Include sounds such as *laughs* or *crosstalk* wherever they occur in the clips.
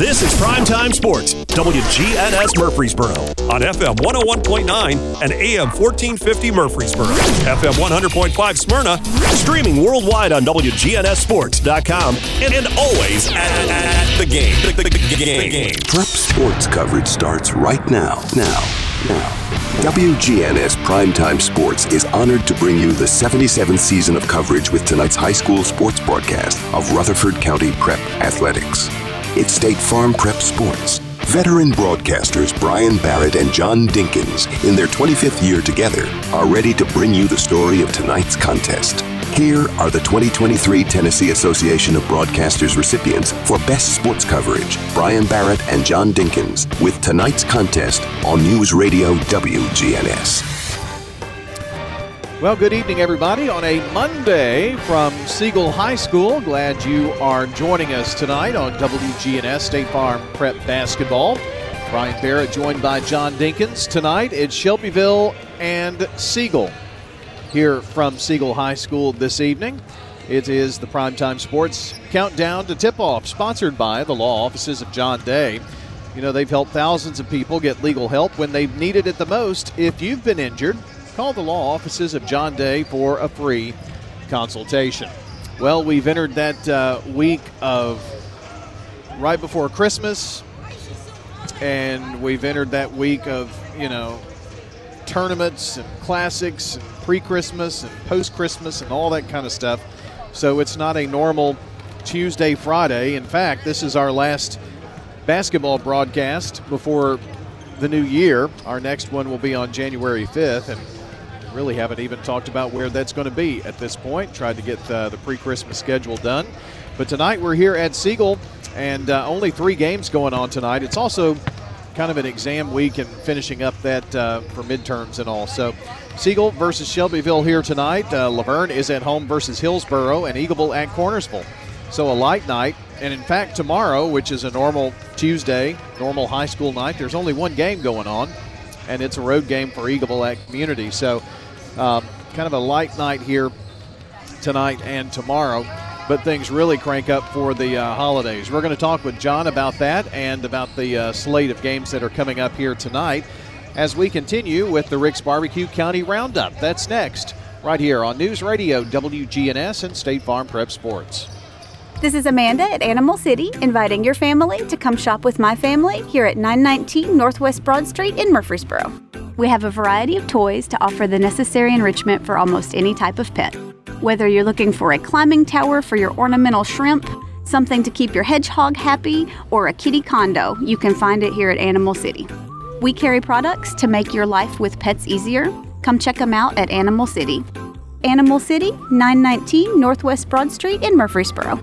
This is Primetime Sports, WGNS Murfreesboro, on FM 101.9 and AM 1450 Murfreesboro, FM 100.5 Smyrna, streaming worldwide on WGNSSports.com, and, and always at, at the game. The, the, the game. Prep sports coverage starts right now. Now. Now. WGNS Primetime Sports is honored to bring you the 77th season of coverage with tonight's high school sports broadcast of Rutherford County Prep Athletics. It's State Farm Prep Sports. Veteran broadcasters Brian Barrett and John Dinkins, in their 25th year together, are ready to bring you the story of tonight's contest. Here are the 2023 Tennessee Association of Broadcasters recipients for Best Sports Coverage Brian Barrett and John Dinkins with tonight's contest on News Radio WGNS. Well, good evening, everybody, on a Monday from Siegel High School. Glad you are joining us tonight on WGNS State Farm Prep Basketball. Brian Barrett joined by John Dinkins. Tonight it's Shelbyville and Siegel here from Siegel High School this evening. It is the Primetime Sports Countdown to Tip Off, sponsored by the law offices of John Day. You know, they've helped thousands of people get legal help when they've needed it the most. If you've been injured, call the law offices of John Day for a free consultation. Well, we've entered that uh, week of right before Christmas, and we've entered that week of, you know, tournaments and classics and pre-Christmas and post-Christmas and all that kind of stuff. So it's not a normal Tuesday, Friday. In fact, this is our last basketball broadcast before the new year. Our next one will be on January 5th, and really haven't even talked about where that's going to be at this point. Tried to get uh, the pre-Christmas schedule done, but tonight we're here at Siegel, and uh, only three games going on tonight. It's also kind of an exam week and finishing up that uh, for midterms and all. So Siegel versus Shelbyville here tonight. Uh, La Vergne is at home versus Hillsboro and Eagleville at Cornersville. So a light night. And in fact, tomorrow, which is a normal Tuesday, normal high school night, there's only one game going on, and it's a road game for Eagleville at Community. So um, kind of a light night here tonight and tomorrow but things really crank up for the uh, holidays. We're going to talk with John about that and about the uh, slate of games that are coming up here tonight as we continue with the Rick's Barbecue County Roundup. That's next, right here on News Radio WGNS and State Farm Prep Sports. This is Amanda at Animal City, inviting your family to come shop with my family here at 919 Northwest Broad Street in Murfreesboro. We have a variety of toys to offer the necessary enrichment for almost any type of pet. Whether you're looking for a climbing tower for your ornamental shrimp, something to keep your hedgehog happy, or a kitty condo, you can find it here at Animal City. We carry products to make your life with pets easier. Come check them out at Animal City. Animal City, 919 Northwest Broad Street in Murfreesboro.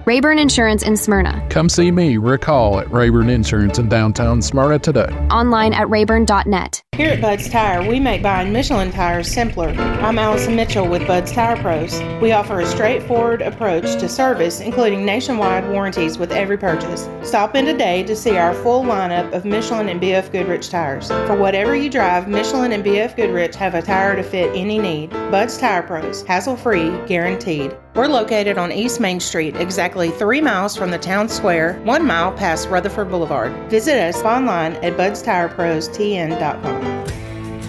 Rayburn Insurance in Smyrna. Come see me, Rick Hall, at Rayburn Insurance in downtown Smyrna today. Online at rayburn.net. Here at Bud's Tire, we make buying Michelin tires simpler. I'm Allison Mitchell with Bud's Tire Pros. We offer a straightforward approach to service, including nationwide warranties with every purchase. Stop in today to see our full lineup of Michelin and BF Goodrich tires. For whatever you drive, Michelin and BF Goodrich have a tire to fit any need. Bud's Tire Pros, hassle free, guaranteed. We're located on East Main Street, exactly three miles from the town square, one mile past Rutherford Boulevard. Visit us online at budstirepros.tn.com.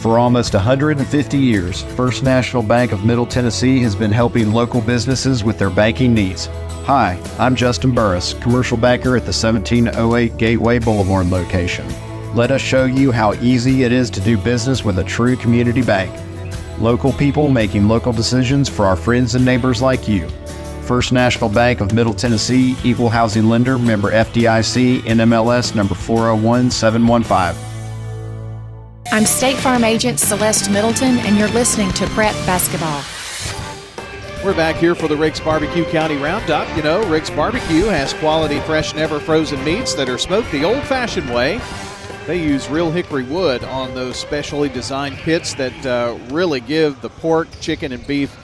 For almost 150 years, First National Bank of Middle Tennessee has been helping local businesses with their banking needs. Hi, I'm Justin Burris, commercial banker at the 1708 Gateway Boulevard location. Let us show you how easy it is to do business with a true community bank. Local people making local decisions for our friends and neighbors like you. First National Bank of Middle Tennessee, Equal Housing Lender, member FDIC, NMLS number 401715. I'm State Farm Agent Celeste Middleton, and you're listening to Prep Basketball. We're back here for the Rick's Barbecue County Roundup. You know, Rick's Barbecue has quality, fresh, never frozen meats that are smoked the old fashioned way. They use real hickory wood on those specially designed pits that uh, really give the pork, chicken, and beef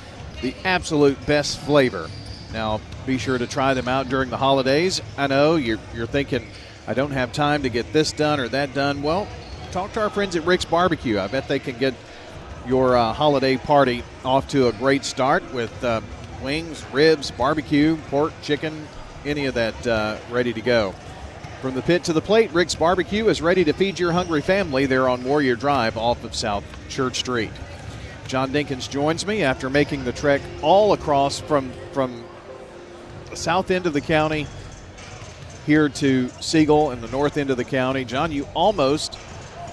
the absolute best flavor. Now, be sure to try them out during the holidays. I know you're, you're thinking, I don't have time to get this done or that done. Well, talk to our friends at Rick's Barbecue. I bet they can get your uh, holiday party off to a great start with uh, wings, ribs, barbecue, pork, chicken, any of that uh, ready to go. From the pit to the plate, Rick's Barbecue is ready to feed your hungry family there on Warrior Drive off of South Church Street. John Dinkins joins me after making the trek all across from from south end of the county here to Siegel in the north end of the county. John, you almost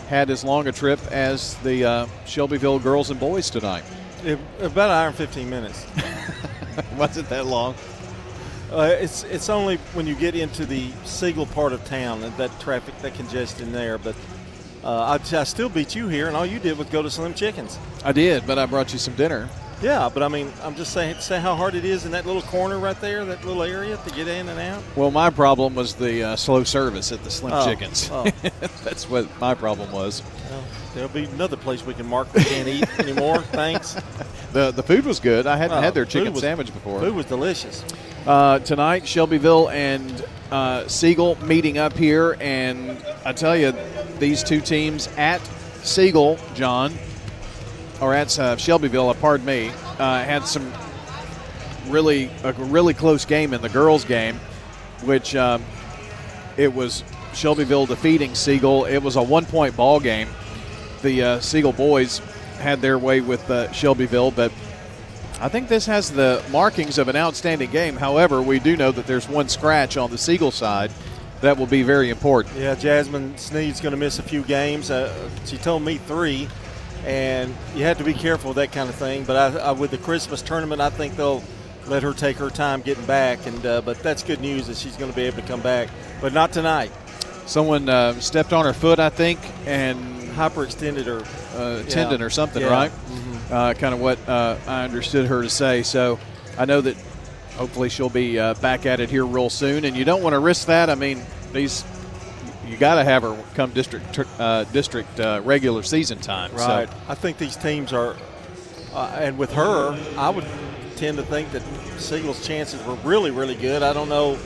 had as long a trip as the uh, Shelbyville girls and boys tonight. It, about an hour and 15 minutes. *laughs* Was it that long? Uh, it's it's only when you get into the Siegel part of town that, that traffic, that congestion there. But uh, I, I, still beat you here, and all you did was go to Slim Chickens. I did, but I brought you some dinner. Yeah, but I mean, I'm just saying, say how hard it is in that little corner right there, that little area to get in and out. Well, my problem was the uh, slow service at the Slim oh, Chickens. Oh. *laughs* That's what my problem was. Well, there'll be another place we can mark we can't eat anymore. *laughs* Thanks. The the food was good. I hadn't Oh, had their chicken was- sandwich before. Food was delicious. Uh, tonight, Shelbyville and uh, Siegel meeting up here, and I tell you, these two teams at Siegel, John, or at uh, Shelbyville, uh, pardon me, uh, had some really a really close game in the girls' game, which um, it was Shelbyville defeating Siegel. It was a one-point ball game. The uh, Siegel boys had their way with uh, Shelbyville, but I think this has the markings of an outstanding game. However, we do know that there's one scratch on the Siegel side that will be very important. Yeah, Jasmine Sneed's going to miss a few games. Uh, she told me three, and you have to be careful with that kind of thing. But I, I, with the Christmas tournament, I think they'll let her take her time getting back. And uh, but that's good news that she's going to be able to come back, but not tonight. Someone uh, stepped on her foot, I think, and hyperextended her uh, tendon Yeah. or something, Yeah. right? Mhm. Uh, kind of what uh, I understood her to say. So I know that hopefully she'll be uh, back at it here real soon. And you don't want to risk that. I mean, these you got to have her come district uh, district uh, regular season time. So- Right. I think these teams are, uh, and with her, I would tend to think that Siegel's chances were really, really good. I don't know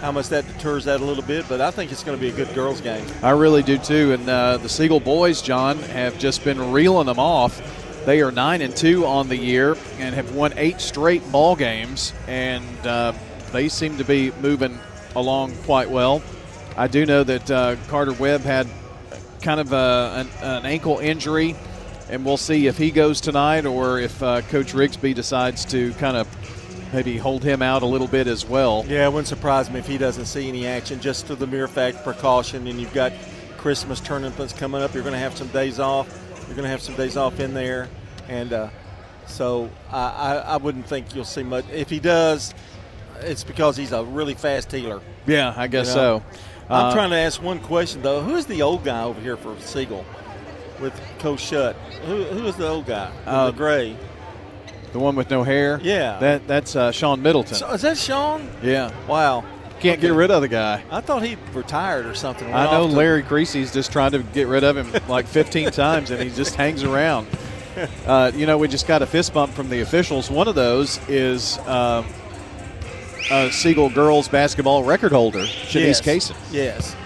how much that deters that a little bit, but I think it's going to be a good girls' game. I really do too. And uh, the Siegel boys, John, have just been reeling them off. They are nine and two on the year and have won eight straight ball games, and uh, they seem to be moving along quite well. I do know that uh, Carter Webb had kind of a, an, an ankle injury, and we'll see if he goes tonight or if uh, Coach Rigsby decides to kind of maybe hold him out a little bit as well. Yeah, it wouldn't surprise me if he doesn't see any action, just for the mere fact precaution. And you've got Christmas tournaments coming up. You're going to have some days off. You're going to have some days off in there, and uh, so I, I, I wouldn't think you'll see much. If he does, it's because he's a really fast healer. Yeah, I guess You know? so. I'm Uh, trying to ask one question though. Who's the old guy over here for Siegel with Coach Shutt? Who, who is the old guy? Uh, the gray. The one with no hair? Yeah. That that's uh, Sean Middleton. So, is that Sean? yeah. Wow. Can't get rid of the guy. I thought he retired or something. I know Larry Creasy's just trying to get rid of him *laughs* like 15 times, and he just hangs around. *laughs* Uh, you know, we just got a fist bump from the officials. One of those is um, uh, Siegel girls basketball record holder, Shanice yes. Kaysen. Yes.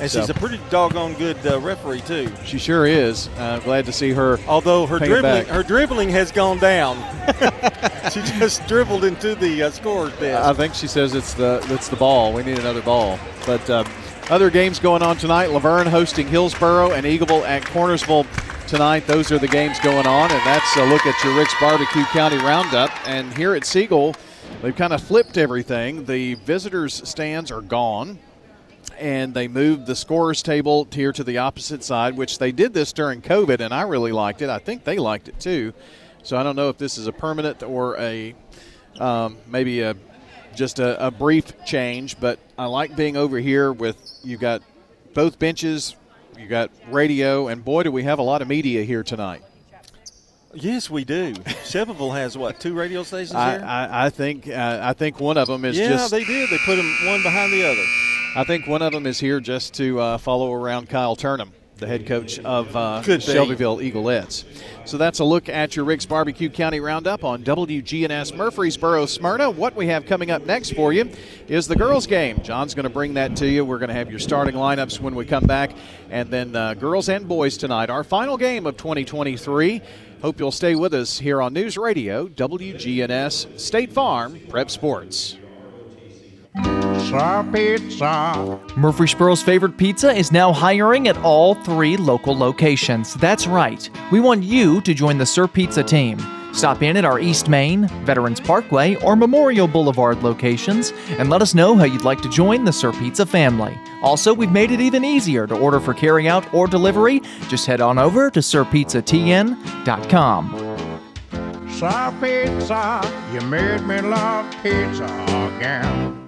And So- she's a pretty doggone good uh, referee too. She sure is. Uh, glad to see her. Although her dribbling, her dribbling has gone down. *laughs* she just dribbled into the uh, scorer's desk. I think she says it's the it's the ball. We need another ball. But um, other games going on tonight. La Vergne hosting Hillsboro and Eagleville at Cornersville tonight. Those are the games going on, and that's a look at your Rick's Barbecue County Roundup. And here at Siegel, they've kind of flipped everything. The visitors' stands are gone. And they moved the scorers table here to the opposite side, which they did this during COVID, and I really liked it. I think they liked it too. So I don't know if this is a permanent or a um, maybe a just a, a brief change, but I like being over here with you've got both benches, you got radio, and boy, do we have a lot of media here tonight. Yes, we do. Shelbyville has what two radio stations I, here? I, I think uh, I think one of them is yeah, just they did. They put them one behind the other. I think one of them is here just to uh, follow around Kyle Turnham. the head coach of uh. Shelbyville Eaglettes. So that's a look at your Rick's Barbecue County Roundup on WGNS Murfreesboro Smyrna. What we have coming up next for you is the girls' game. John's going to bring that to you. We're going to have your starting lineups when we come back, and then uh, girls and boys tonight. Our final game of 2023. Hope you'll stay with us here on News Radio, WGNS State Farm Prep Sports. Sir Pizza. Murfreesboro's favorite pizza is now hiring at all three local locations. That's right. We want you to join the Sir Pizza team. Stop in at our East Main, Veterans Parkway, or Memorial Boulevard locations and let us know how you'd like to join the Sir Pizza family. Also, we've made it even easier to order for carryout or delivery. Just head on over to sirpizzatn.com. Sir Pizza. You made me love pizza again.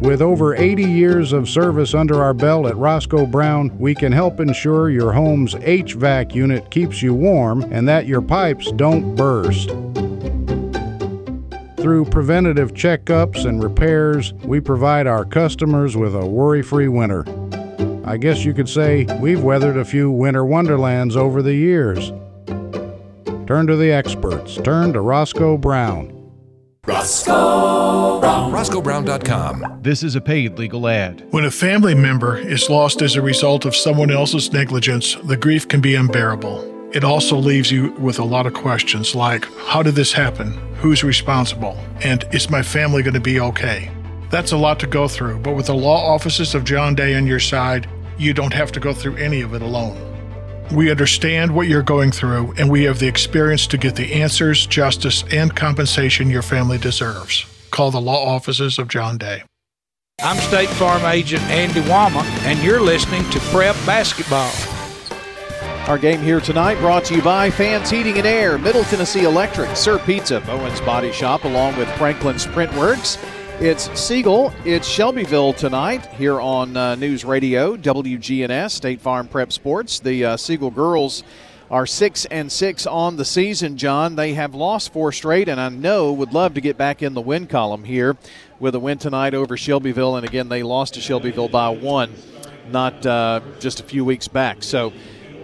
With over 80 years of service under our belt at Roscoe Brown, we can help ensure your home's HVAC unit keeps you warm and that your pipes don't burst. Through preventative checkups and repairs, we provide our customers with a worry free winter. I guess you could say we've weathered a few winter wonderlands over the years. Turn to the experts. Turn to Roscoe Brown. Roscoe Brown. RoscoeBrown.com. This is a paid legal ad. When a family member is lost as a result of someone else's negligence, the grief can be unbearable. It also leaves you with a lot of questions like How did this happen? Who's responsible? And is my family going to be okay? That's a lot to go through, but with the law offices of John Day on your side, you don't have to go through any of it alone. We understand what you're going through, and we have the experience to get the answers, justice, and compensation your family deserves. Call the law offices of John Day. I'm State Farm Agent Andy Wama, and you're listening to Prep Basketball. Our game here tonight brought to you by Fans Heating and Air, Middle Tennessee Electric, Sir Pizza, Bowen's Body Shop, along with Franklin Sprint Works. It's Siegel. It's Shelbyville tonight here on uh, News Radio, WGNS, State Farm Prep Sports. The uh, Siegel girls are six and six on the season, John. They have lost four straight, and I know would love to get back in the win column here with a win tonight over Shelbyville. And again, they lost to Shelbyville by one, not uh, just a few weeks back. So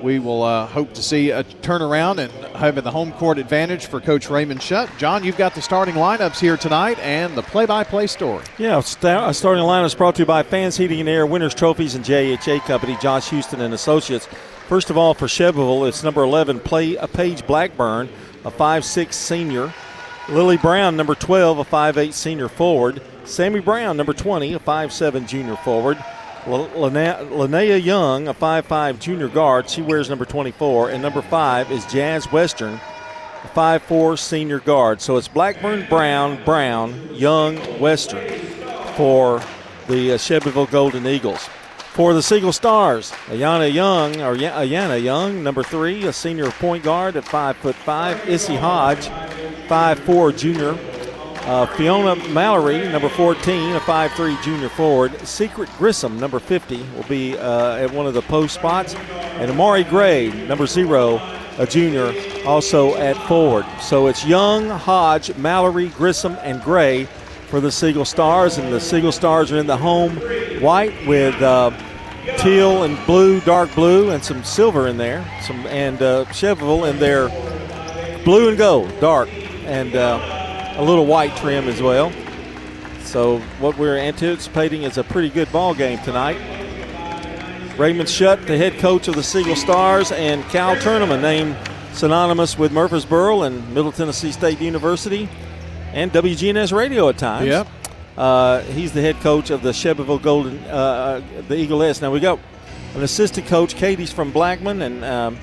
we will uh, hope to see a turnaround and having the home court advantage for Coach Raymond Shutt. John, you've got the starting lineups here tonight and the play-by-play story. Yeah, st- starting lineups brought to you by Fans Heating and Air, Winners Trophies, and JHA Company, Josh Houston and Associates. First of all, for Shelbyville, it's number 11, play a Paige Blackburn, a 5'6 senior. Lily Brown, number 12, a 5'8 senior forward. Sammy Brown, number 20, a 5'7 junior forward. Linnea Young, a 5'5 junior guard. She wears number 24. And number 5 is Jazz Western, a 5'4 senior guard. So it's Blackburn, Brown, Brown, Young, Western for the uh, Shelbyville Golden Eagles. For the Siegel Stars, Ayana Young, or Ayana Young, number 3, a senior point guard at 5'5. Issy Hodge, 5'4 junior uh, Fiona Mallory, number 14, a 5'3 junior forward. Secret Grissom, number 50, will be uh, at one of the post spots. And Amari Gray, number zero, a junior, also at forward. So it's Young, Hodge, Mallory, Grissom, and Gray for the Siegel Stars. And the Siegel Stars are in the home white with uh, teal and blue, dark blue, and some silver in there. Some And uh, in their blue and gold, dark. And uh, a little white trim as well. So what we're anticipating is a pretty good ball game tonight. Raymond Shutt, the head coach of the Siegel Stars, and Cal Turnham, named synonymous with Murfreesboro and Middle Tennessee State University and WGNS Radio at times. Yep. Uh, he's the head coach of the Shelbyville Golden, uh, the Eaglettes. Now we got an assistant coach. Katie's from Blackman, and um,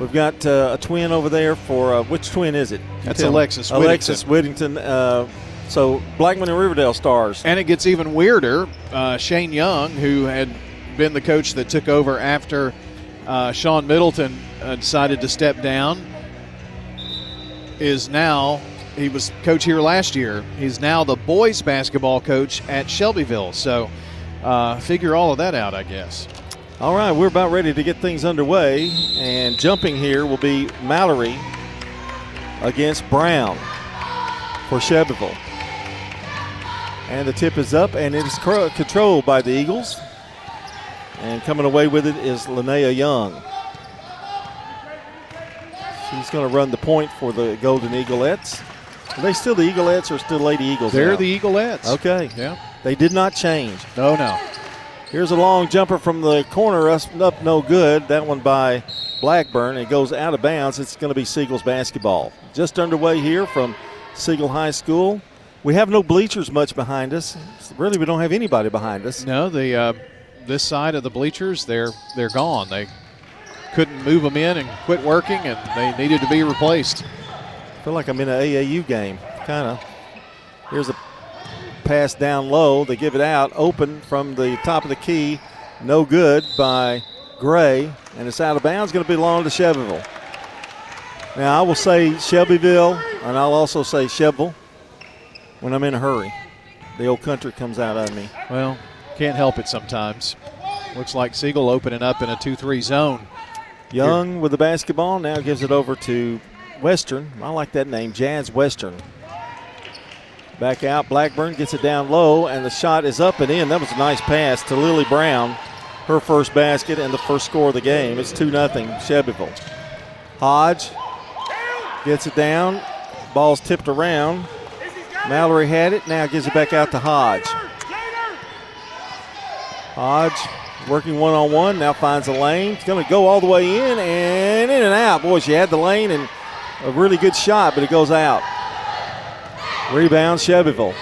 We've got uh, a twin over there for uh, which twin is it? That's Alexis. Alexis Whittington. Uh, so Blackman and Riverdale stars. And it gets even weirder. Uh, Shane Young, who had been the coach that took over after uh, Sean Middleton uh, decided to step down, is now he was coach here last year. He's now the boys basketball coach at Shelbyville. So uh, figure all of that out, I guess. All right, we're about ready to get things underway, and jumping here will be Mallory against Brown for Shelbyville. And the tip is up, and it is controlled by the Eagles. And coming away with it is Linnea Young. She's going to run the point for the Golden Eaglettes. Are they still the Eaglettes or still Lady Eagles? They're now? the Eaglettes. Okay. Yeah. They did not change. No, no. Here's a long jumper from the corner, up no good. That one by Blackburn. It goes out of bounds. It's going to be Siegel's basketball. Just underway here from Siegel High School. We have no bleachers much behind us. Really, we don't have anybody behind us. No, the uh, this side of the bleachers, they're they're gone. They couldn't move them in and quit working, and they needed to be replaced. I feel like I'm in an AAU game, kind of. Here's a pass down low. They give it out, open from the top of the key. No good by Gray, and it's out of bounds. Going to belong to Shelbyville. Now I will say Shelbyville, and I'll also say Shelbyville when I'm in a hurry. The old country comes out of me. Well, can't help it sometimes. Looks like Siegel opening up in a 2 3 zone. Young Here. with the basketball now gives it over to Western. I like that name, Jazz Western. Back out, Blackburn gets it down low, and the shot is up and in. That was a nice pass to Lily Brown, her first basket and the first score of the game. It's 2 0 Shelbyville. Hodge gets it down, ball's tipped around. Mallory had it, now gives it back out to Hodge. Hodge working one on one, now finds a lane. It's going to go all the way in and in and out. Boy, she had the lane and a really good shot, but it goes out. Rebound, Shelbyville.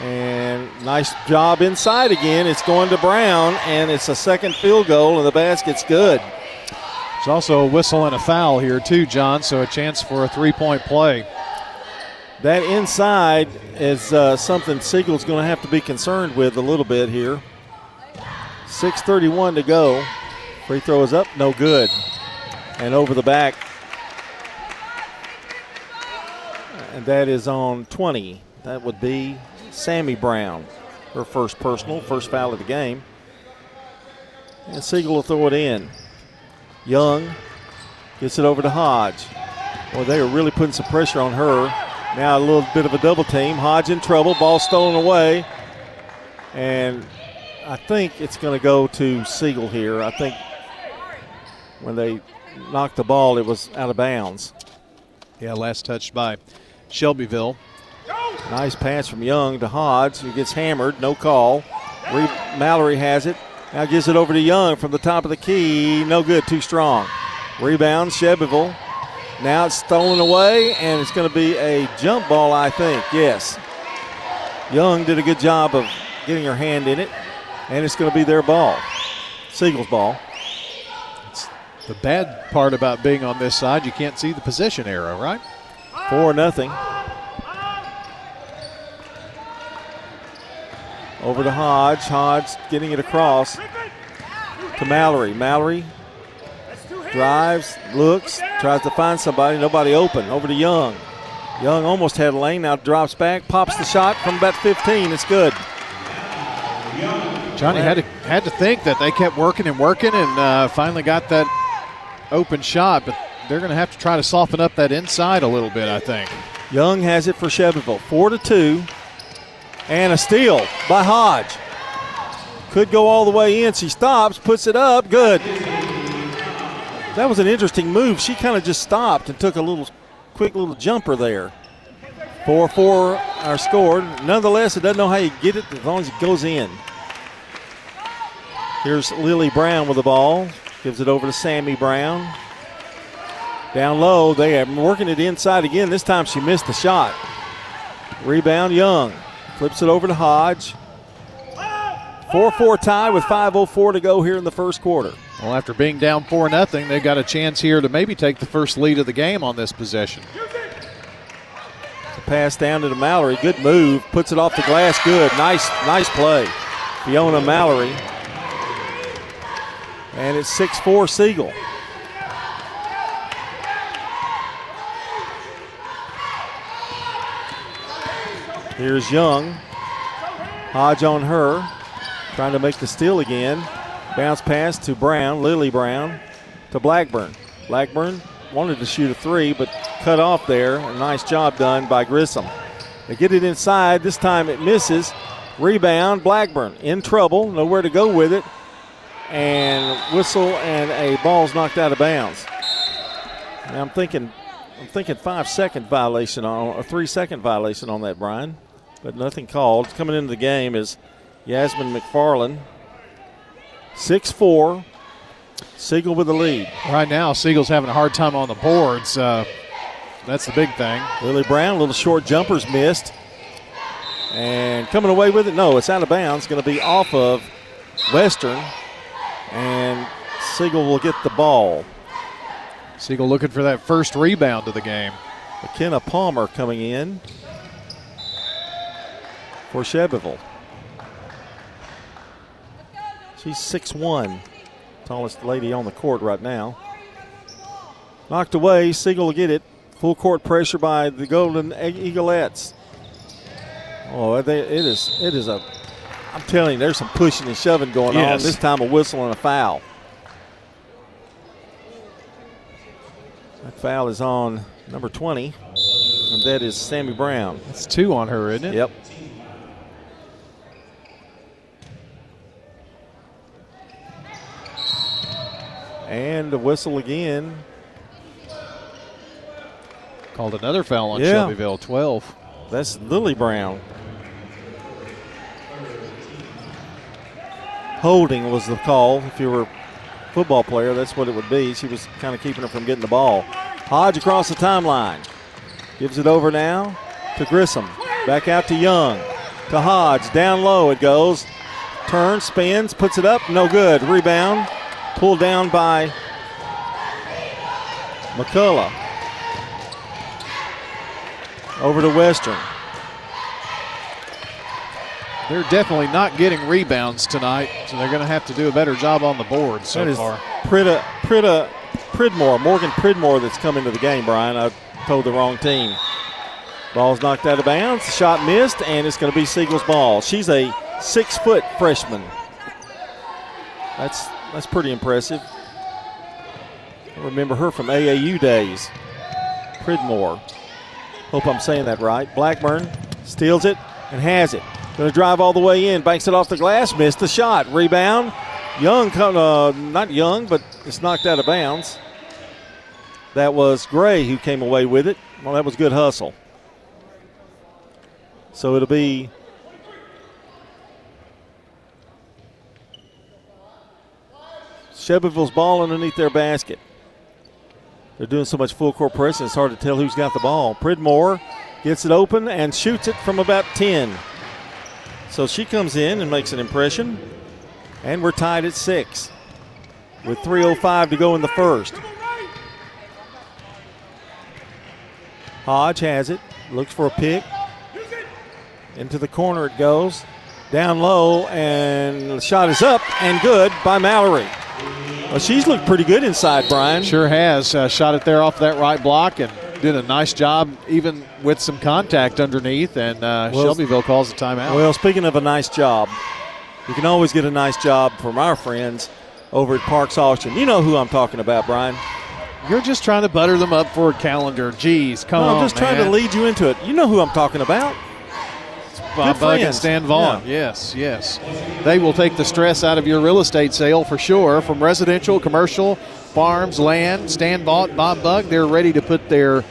And nice job inside again. It's going to Brown, and it's a second field goal, and the basket's good. There's also a whistle and a foul here, too, John, so a chance for a three point play. That inside is uh, something Siegel's going to have to be concerned with a little bit here. 6.31 to go. Free throw is up, no good. And over the back. And that is on 20. That would be Sammy Brown. Her first personal, first foul of the game. And Siegel will throw it in. Young gets it over to Hodge. Well, they are really putting some pressure on her. Now a little bit of a double team. Hodge in trouble. Ball stolen away. And I think it's going to go to Siegel here. I think when they knocked the ball, it was out of bounds. Yeah, last touched by Shelbyville. Nice pass from Young to Hodge, who gets hammered. No call. Re- Mallory has it. Now gives it over to Young from the top of the key. No good, too strong. Rebound, Shelbyville. Now it's stolen away, and it's going to be a jump ball, I think. Yes. Young did a good job of getting her hand in it, and it's going to be their ball. Siegel's ball. It's the bad part about being on this side, you can't see the position arrow, right? Four nothing. Over to Hodge. Hodge getting it across to Mallory. Mallory drives, looks, tries to find somebody. Nobody open. Over to Young. Young almost had a lane. Now drops back, pops the shot from about 15. It's good. Johnny had to had to think that they kept working and working and uh, finally got that open shot, but they're going to have to try to soften up that inside a little bit, I think. Young has it for Shelbyville. Four to two. And a steal by Hodge. Could go all the way in. She stops, puts it up. Good. That was an interesting move. She kind of just stopped and took a little quick little jumper there. 4 4 are scored. Nonetheless, it doesn't know how you get it as long as it goes in. Here's Lily Brown with the ball. Gives it over to Sammy Brown. Down low, they are working it inside again. This time she missed the shot. Rebound Young. Flips it over to Hodge. 4 4 tie with 5.04 to go here in the first quarter. Well, after being down 4 0, they've got a chance here to maybe take the first lead of the game on this possession. pass down to the Mallory. Good move. Puts it off the glass. Good. Nice, nice play. Fiona Mallory. And it's 6 4 Siegel. Here's Young. Hodge on her. Trying to make the steal again. Bounce pass to Brown, Lily Brown, to Blackburn. Blackburn wanted to shoot a three, but cut off there. A nice job done by Grissom. They get it inside. This time it misses. Rebound, Blackburn in trouble, nowhere to go with it. And whistle and a ball's knocked out of bounds. I'm thinking I'm thinking five second violation on a three second violation on that, Brian. But nothing called. Coming into the game is Yasmin McFarland. 6 4. Siegel with the lead. Right now, Siegel's having a hard time on the boards. Uh, that's the big thing. Lily Brown, little short jumpers missed. And coming away with it, no, it's out of bounds. Going to be off of Western. And Siegel will get the ball. Siegel looking for that first rebound of the game. McKenna Palmer coming in for Shelbyville. She's 6'1, tallest lady on the court right now. Knocked away. Siegel will get it. Full court pressure by the Golden Eaglettes. Oh, they, it is it is a. I'm telling you, there's some pushing and shoving going Yes. on. This time a whistle and a foul. That foul is on number 20, and that is Sammy Brown. That's two on her, isn't it? Yep. And the whistle again. Called another foul on Yeah. Shelbyville, 12. That's Lily Brown. Holding was the call. If you were a football player, that's what it would be. She was kind of keeping her from getting the ball. Hodge across the timeline. Gives it over now to Grissom. Back out to Young. To Hodge. Down low it goes. Turns, spins, puts it up. No good. Rebound. Pulled down by McCullough. Over to Western. They're definitely not getting rebounds tonight, so they're going to have to do a better job on the board so that is far. Prida, Prida, Pridmore, Morgan Pridmore that's come into the game, Brian. I told the wrong team. Ball's knocked out of bounds. Shot missed, and it's going to be Siegel's ball. She's a six foot freshman. That's that's pretty impressive. I remember her from AAU days. Pridmore. Hope I'm saying that right. Blackburn steals it and has it. Going to drive all the way in. Banks it off the glass. Missed the shot. Rebound. Young, uh, not Young, but it's knocked out of bounds. That was Gray who came away with it. Well, that was good hustle. So it'll be Shelbyville's ball underneath their basket. They're doing so much full court pressing, it's hard to tell who's got the ball. Pridmore gets it open and shoots it from about 10. So she comes in and makes an impression. And we're tied at six with 3.05 to go in the first. Hodge has it, looks for a pick. Into the corner it goes. Down low, and the shot is up and good by Mallory. Well, she's looked pretty good inside, Brian. Sure has. Uh, shot it there off that right block and did a nice job, even with some contact underneath. And uh, Well, Shelbyville calls a timeout. Well, speaking of a nice job, you can always get a nice job from our friends over at Parks Auction. You know who I'm talking about, Brian. You're just trying to butter them up for a calendar. Jeez, come No, on. I'm just trying to lead you into it. You know who I'm talking about. Bob Bug and. Stan Vaughn. Yes, yes. They will take the stress out of your real estate sale for sure. From residential, commercial, farms, land, Stan Vaughn, Bob Bug, they're ready to put their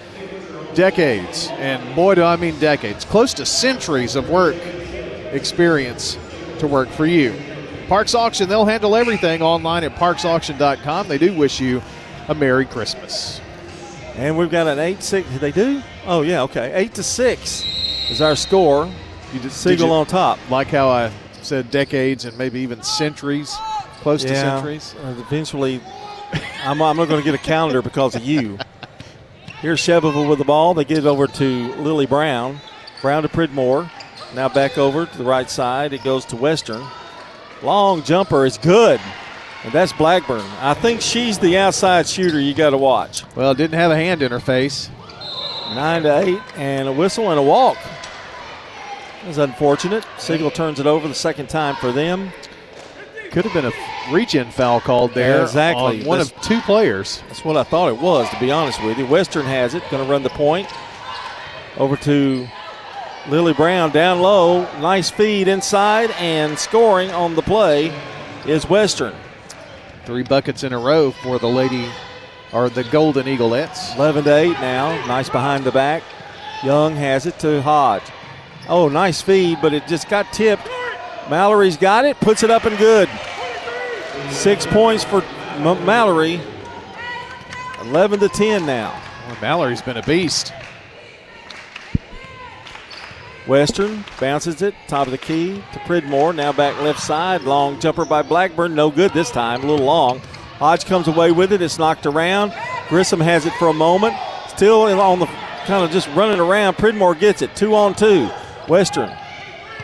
decades, and boy, do I mean decades, close to centuries of work experience to work for you. Parks Auction, they'll handle everything online at parksauction.com. They do wish you a Merry Christmas. And we've got an eight six. They do? Oh yeah, okay. Eight to six is our score. You just Siegel on top. Like how I said decades and maybe even centuries, close to centuries. uh, eventually, I'm, I'm not going to get a calendar because of you. Here's Chevrolet with the ball. They get it over to Lily Brown. Brown to Pridmore. Now back over to the right side. It goes to Western. Long jumper is good. And that's Blackburn. I think she's the outside shooter you got to watch. Well, didn't have a hand in her face. Nine to eight, and a whistle and a walk. That's unfortunate. Siegel turns it over the second time for them. Could have been a reach-in foul called there. Yeah, exactly. one That's- of two players. That's what I thought it was, to be honest with you. Western has it, going to run the point. Over to Lily Brown down low. Nice feed inside, and scoring on the play is Western. Three buckets in a row for the lady, or the Golden Eaglettes. 11 to 8 now. Nice behind the back. Young has it to Hodge. Oh, nice feed, but it just got tipped. Mallory's got it, puts it up and good. Six points for M- Mallory. 11 to 10 now. Well, Mallory's been a beast. Western bounces it, top of the key to Pridmore. Now back left side. Long jumper by Blackburn. No good this time, a little long. Hodge comes away with it. It's knocked around. Grissom has it for a moment. Still on the kind of just running around. Pridmore gets it. Two on two. Western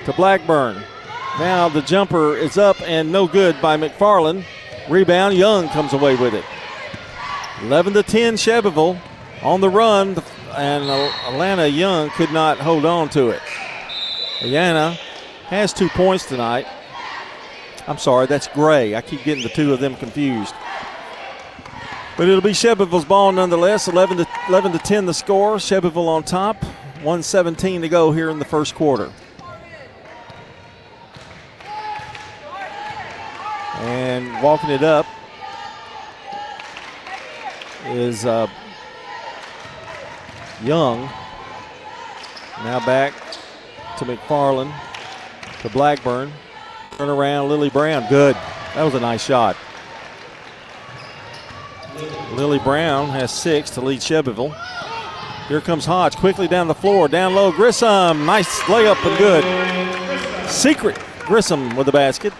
to Blackburn. Now the jumper is up and no good by McFarland. Rebound. Young comes away with it. 11 to 10, Chebyville on the run, and Atlanta Young could not hold on to it. Atlanta has two points tonight. I'm sorry, that's Gray. I keep getting the two of them confused. But it'll be Chebyville's ball nonetheless. 11 to 11 to 10 the score. Chebyville on top. 117 to go here in the first quarter. And walking it up is uh, Young. Now back to McFarland, to Blackburn. Turn around, Lily Brown. Good. That was a nice shot. Lily Brown has six to lead Chebyville. Here comes Hodge quickly down the floor. Down low, Grissom. Nice layup and good. Secret Grissom with the basket.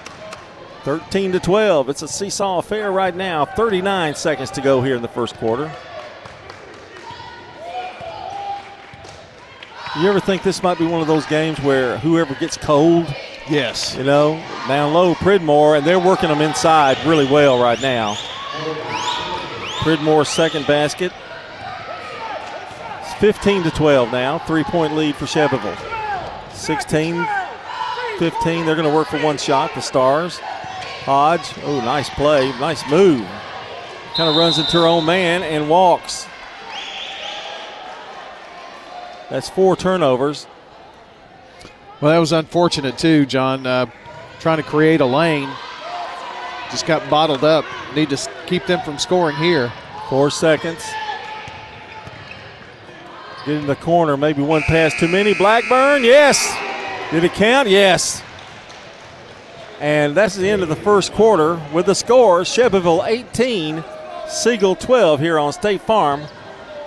13 to 12. It's a seesaw affair right now. 39 seconds to go here in the first quarter. You ever think this might be one of those games where whoever gets cold? Yes. You know, down low, Pridmore, and they're working them inside really well right now. Pridmore's second basket. It's 15 to 12 now. Three point lead for Chebyville. 16 15. They're going to work for one shot, the Stars. Hodge, oh, nice play, nice move. Kind of runs into her own man and walks. That's four turnovers. Well, that was unfortunate too, John. Uh, trying to create a lane, just got bottled up. Need to keep them from scoring here. Four seconds. Get in the corner, maybe one pass too many. Blackburn, yes. Did it count? Yes. And that's the end of the first quarter with the score Chebyville 18, Siegel 12 here on State Farm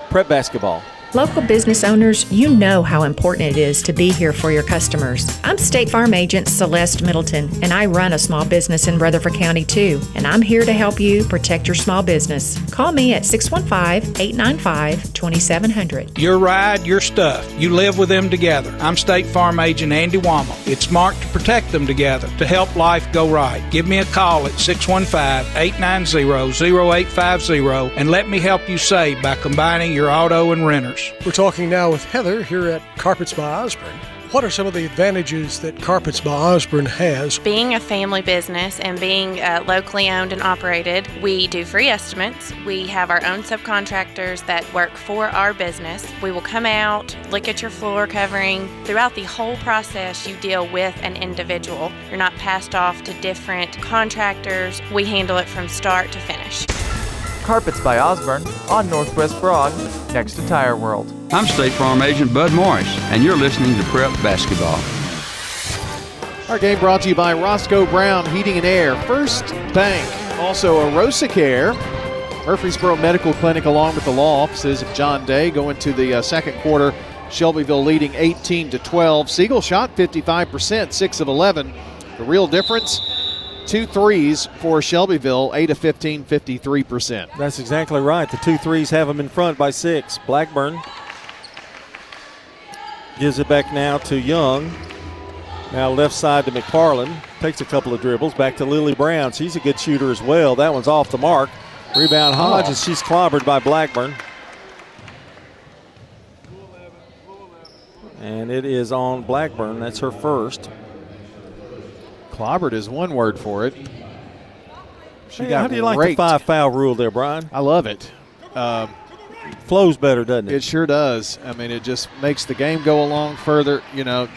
Prep Basketball. Local business owners, you know how important it is to be here for your customers. I'm State Farm Agent Celeste Middleton, and I run a small business in Rutherford County too. And I'm here to help you protect your small business. Call me at 615 895 2700. Your ride, your stuff. You live with them together. I'm State Farm Agent Andy Wommel. It's smart to protect them together to help life go right. Give me a call at 615 890 0850 and let me help you save by combining your auto and renters. We're talking now with Heather here at Carpets by Osborne. What are some of the advantages that Carpets by Osborne has? Being a family business and being uh, locally owned and operated, we do free estimates. We have our own subcontractors that work for our business. We will come out, look at your floor covering. Throughout the whole process, you deal with an individual. You're not passed off to different contractors. We handle it from start to finish. Carpets by Osborne on Northwest Broad, next to Tire World. I'm State Farm Agent Bud Morris, and you're listening to Prep Basketball. Our game brought to you by Roscoe Brown Heating and Air, First Bank, also Arosa Care, Murfreesboro Medical Clinic, along with the law offices of John Day. going to the uh, second quarter. Shelbyville leading 18 to 12. Siegel shot 55%, 6 of 11. The real difference two threes for Shelbyville, 8 of 15, 53%. That's exactly right. The two threes have them in front by six. Blackburn gives it back now to Young. Now left side to McFarland. Takes a couple of dribbles. Back to Lily Brown. She's a good shooter as well. That one's off the mark. Rebound oh. Hodge, and she's clobbered by Blackburn. And it is on Blackburn. That's her first. Clobbered is one word for it. She Hey, got how do you like the five foul rule there, Brian? I love it. Um, Flows better, doesn't it? It sure does. I mean, it just makes the game go along further, you know,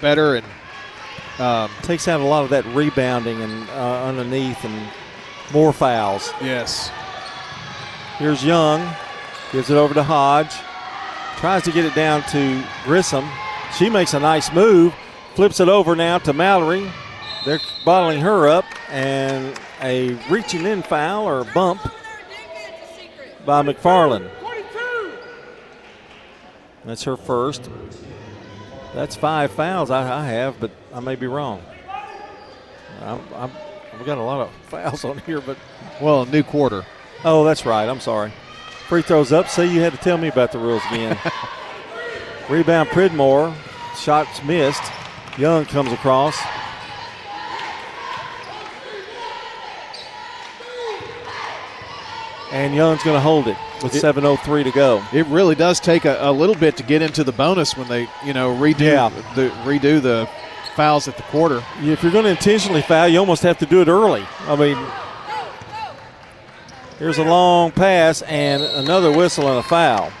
better and um, takes out a lot of that rebounding and uh, underneath and more fouls. Yes. Here's Young, gives it over to Hodge, tries to get it down to Grissom. She makes a nice move, flips it over now to Mallory. They're bottling her up, and a reaching in foul or a bump by McFarland. That's her first. That's five fouls I, I have, but I may be wrong. I'm, I'm, I've got a lot of *laughs* fouls on here, but well, new quarter. Oh, that's right. I'm sorry. Free throws up. See, you had to tell me about the rules again. *laughs* Rebound Pridmore. Shots missed. Young comes across. And Young's going to hold it with 7.03 to go. It really does take a, a little bit to get into the bonus when they, you know, redo Yeah. the redo the fouls at the quarter. If you're going to intentionally foul, you almost have to do it early. I mean, here's a long pass and another whistle and a foul.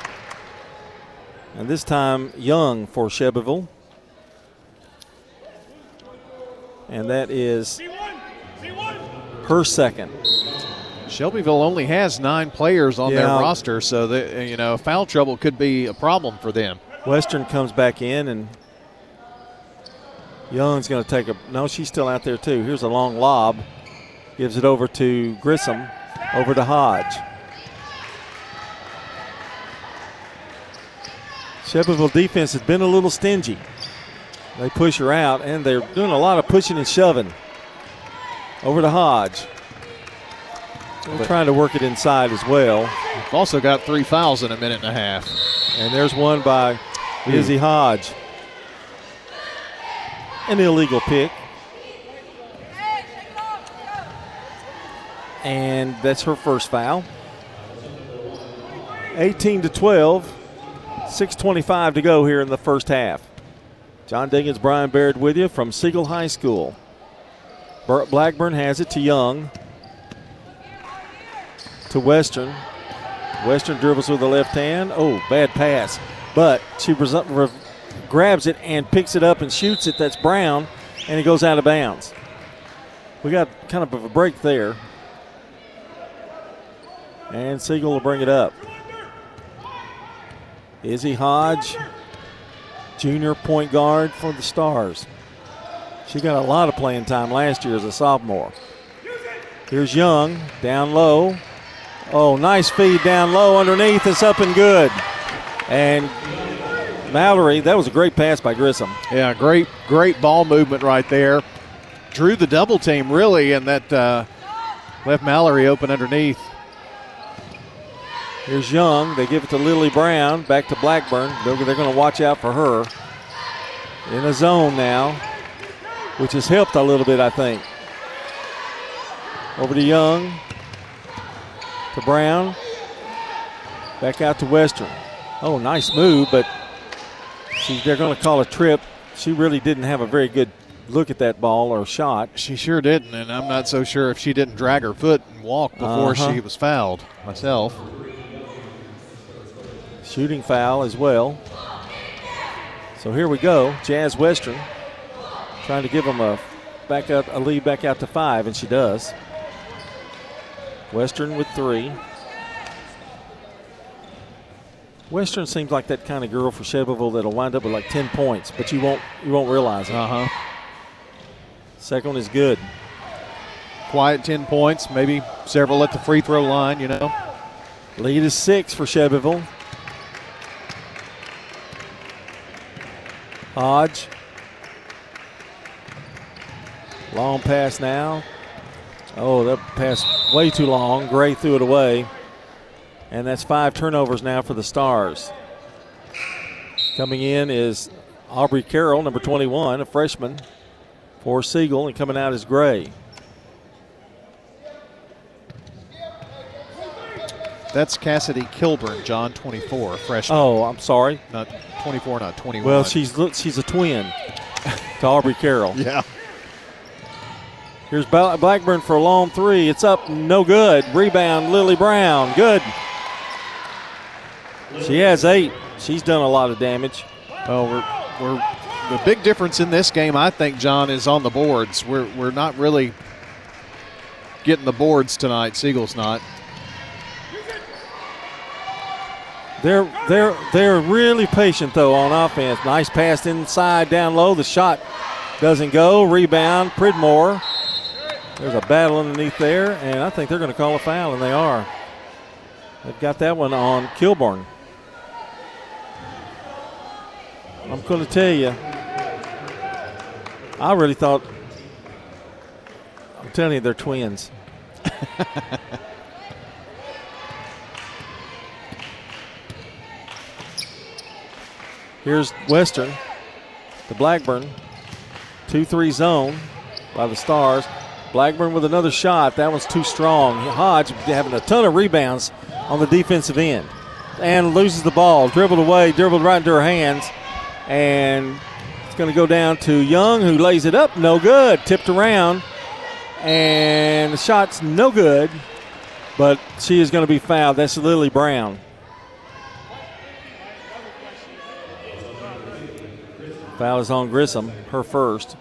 And this time, Young for Shelbyville. And that is her second. Shelbyville only has nine players on their roster, so that you know foul trouble could be a problem for them. Western comes back in, and Young's going to take a. No, she's still out there too. Here's a long lob. Gives it over to Grissom, over to Hodge. Shelbyville defense has been a little stingy. They push her out, and they're doing a lot of pushing and shoving. Over to Hodge. They're trying to work it inside as well. We've also got three fouls in a minute and a half. And there's one by Izzy Hodge. An illegal pick. And that's her first foul. 18 to 12. 6.25 to go here in the first half. John Diggins, Brian Baird with you from Siegel High School. Burt Blackburn has it to Young. To Western. Western dribbles with the left hand. Oh, bad pass. But she res- re- grabs it and picks it up and shoots it. That's Brown, and it goes out of bounds. We got kind of a break there. And Siegel will bring it up. Izzy Hodge, junior point guard for the Stars. She got a lot of playing time last year as a sophomore. Here's Young, down low. Oh, nice feed down low underneath. It's up and good. And Mallory, that was a great pass by Grissom. Yeah, great, great ball movement right there. Drew the double team really, and that uh, left Mallory open underneath. Here's Young. They give it to Lily Brown. Back to Blackburn. They're, they're going to watch out for her. In a zone now, which has helped a little bit, I think. Over to Young. To Brown. Back out to Western. Oh, nice move, but she, they're going to call a trip. She really didn't have a very good look at that ball or shot. She sure didn't, and I'm not so sure if she didn't drag her foot and walk before Uh-huh. she was fouled myself. Shooting foul as well. So here we go. Jazz Western trying to give them a back up a lead back out to five, and she does. Western with three. Western seems like that kind of girl for Shelbyville that'll wind up with like ten points, but you won't you won't realize it. Uh huh. Second one is good. Quiet 10 points, maybe several at the free throw line, you know. Lead is six for Shelbyville. Hodge. Long pass now Oh, that pass way too long. Gray threw it away. And that's five turnovers now for the Stars. Coming in is Aubrey Carroll, number 21, a freshman for Siegel, and coming out is Gray. That's Cassidy Kilburn, John, 24, freshman. Oh, I'm sorry. Not 24, not 21. Well, she's she's a twin to Aubrey Carroll. *laughs* Yeah. Here's Blackburn for a long three. It's up, no good. Rebound, Lily Brown. Good. She has eight. She's done a lot of damage. Oh, we're, we're the big difference in this game, I think, John, is on the boards. We're we're not really getting the boards tonight. Siegel's not. They're they're they're really patient though on offense. Nice pass inside, down low. The shot doesn't go. Rebound, Pridmore. There's a battle underneath there, and I think they're going to call a foul, and they are. They've got that one on Kilburn. I'm going to tell you, I really thought, I'm telling you, they're twins. *laughs* Here's Western the Blackburn. 2 3 zone by the Stars. Blackburn with another shot. That one's too strong. Hodge having a ton of rebounds on the defensive end. And loses the ball. Dribbled away, dribbled right into her hands. And it's going to go down to Young, who lays it up. No good. Tipped around. And the shot's no good. But she is going to be fouled. That's Lily Brown. Foul is on Grissom, her first.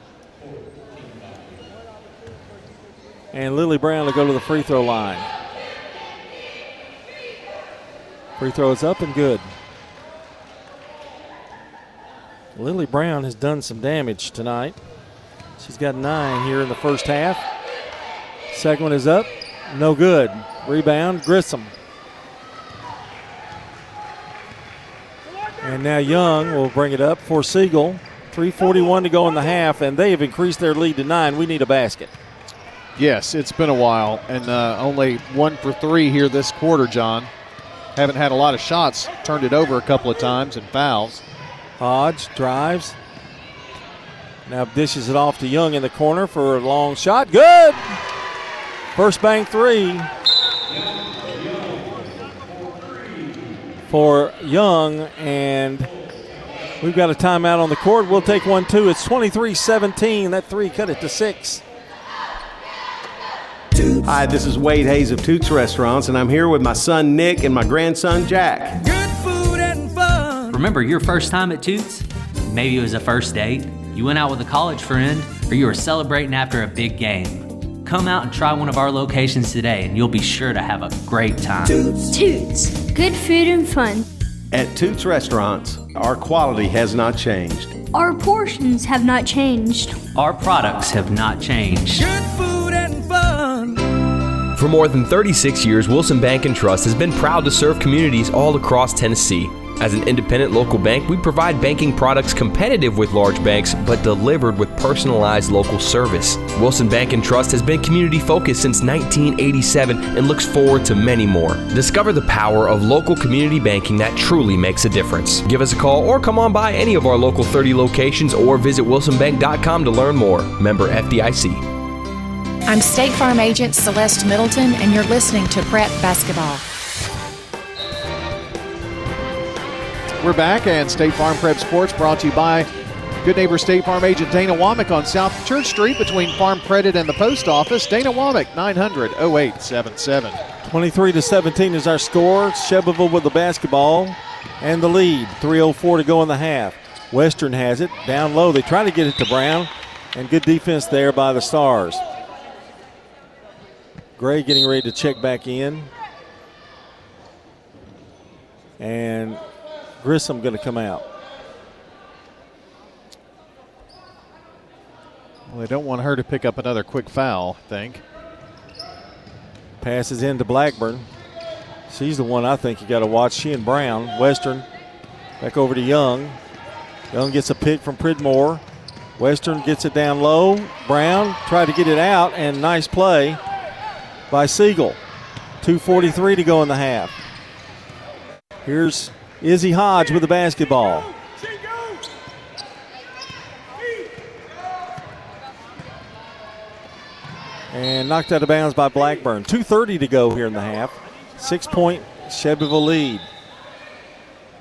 And Lily Brown will go to the free throw line. Free throw is up and good. Lily Brown has done some damage tonight. She's got nine here in the first half. Second one is up. No good. Rebound, Grissom. And now Young will bring it up for Siegel. 341 to go in the half, and they have increased their lead to nine. We need a basket. Yes, it's been a while, and uh, only one for three here this quarter, John. Haven't had a lot of shots, turned it over a couple of times and fouls. Hodge drives. Now dishes it off to Young in the corner for a long shot. Good! First bank three for Young, and we've got a timeout on the court. We'll take one too. It's 23 17. That three cut it to six. Hi, this is Wade Hayes of Toots Restaurants, and I'm here with my son Nick and my grandson Jack. Good food and fun. Remember your first time at Toots? Maybe it was a first date, you went out with a college friend, or you were celebrating after a big game. Come out and try one of our locations today, and you'll be sure to have a great time. Toots. Toots. Good food and fun. At Toots Restaurants, our quality has not changed. Our portions have not changed. Our products have not changed. For more than 36 years, Wilson Bank and Trust has been proud to serve communities all across Tennessee. As an independent local bank, we provide banking products competitive with large banks, but delivered with personalized local service. Wilson Bank and Trust has been community focused since 1987 and looks forward to many more. Discover the power of local community banking that truly makes a difference. Give us a call or come on by any of our local 30 locations or visit wilsonbank.com to learn more. Member FDIC. I'm State Farm Agent Celeste Middleton, and you're listening to Prep Basketball. We're back, and State Farm Prep Sports brought to you by Good Neighbor State Farm Agent Dana Womack on South Church Street between Farm Credit and the Post Office. Dana Womack, 900 0877. 23 to 17 is our score. Shelbyville with the basketball and the lead. 3.04 to go in the half. Western has it down low. They try to get it to Brown, and good defense there by the Stars. Gray getting ready to check back in. And Grissom going to come out. Well, they don't want her to pick up another quick foul, I think. Passes into Blackburn. She's the one I think you got to watch. She and Brown. Western back over to Young. Young gets a pick from Pridmore. Western gets it down low. Brown tried to get it out, and nice play by Siegel. 2.43 to go in the half. Here's Izzy Hodge with the basketball. And knocked out of bounds by Blackburn. 2.30 to go here in the half. Six point Shelbyville lead.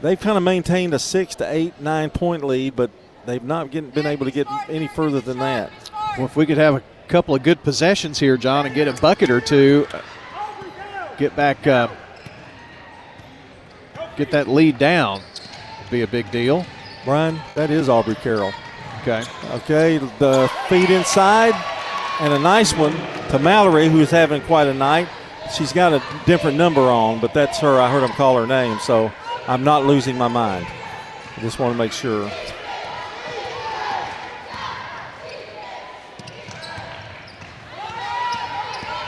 They've kind of maintained a six to eight, nine point lead, but they've not get, been able to get any further than that. Well, if we could have a couple of good possessions here, John, and get a bucket or two, get back, uh, get that lead down, be a big deal. Brian, that is Aubrey Carroll. Okay. Okay, the feed inside, and a nice one to Mallory, who's having quite a night. She's got a different number on, but that's her. I heard him call her name, so I'm not losing my mind. I just want to make sure.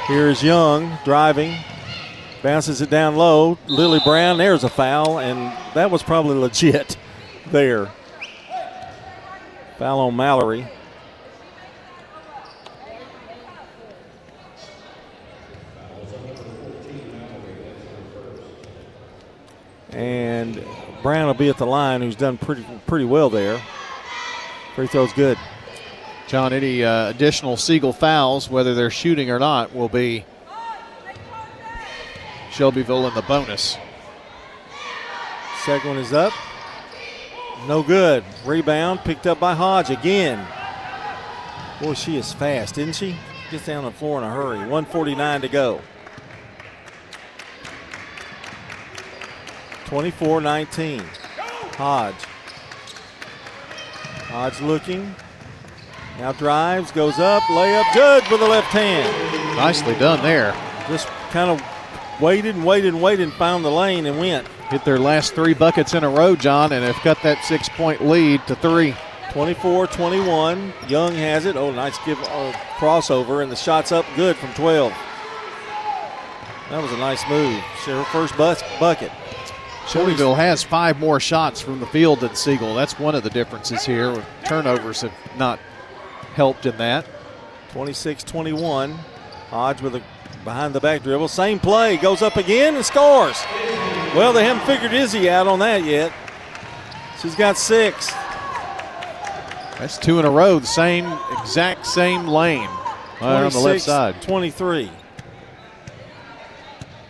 Here's Young driving, bounces it down low. Lily Brown, there's a foul, and that was probably legit there. Foul on Mallory. And Brown will be at the line, who's done pretty pretty well there. Free throw's good. John, any uh, additional Siegel fouls, whether they're shooting or not, will be Shelbyville in the bonus. Second one is up. No good. Rebound picked up by Hodge again. Boy, she is fast, isn't she? Gets down the floor in a hurry. 149 to go. 24 19. Hodge. Hodge looking. Now drives, goes up, layup, good with the left hand. Nicely done there. Just kind of waited and waited and waited and found the lane and went. Hit their last three buckets in a row, John, and have cut that six point lead to three. 24 21. Young has it. Oh, nice give uh, crossover, and the shot's up good from 12. That was a nice move. Her first bus- bucket. Shelbyville has five more shots from the field than Siegel. That's one of the differences here. Turnovers have not helped in that. 26 21. Hodge with a behind the back dribble. Same play. Goes up again and scores. Well, they haven't figured Izzy out on that yet. She's got six. That's two in a row, the same exact same lane. Right on the left side. 23.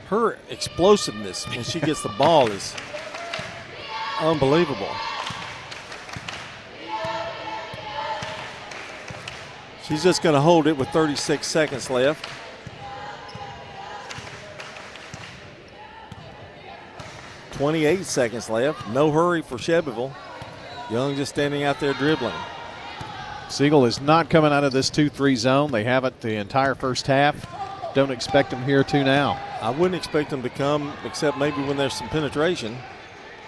Her explosiveness when she gets the ball is unbelievable. She's just going to hold it with 36 seconds left. Twenty-eight seconds left. No hurry for Shelbyville. Young just standing out there dribbling. Siegel is not coming out of this 2-3 zone. They haven't the entire first half. Don't expect them here to now. I wouldn't expect them to come except maybe when there's some penetration.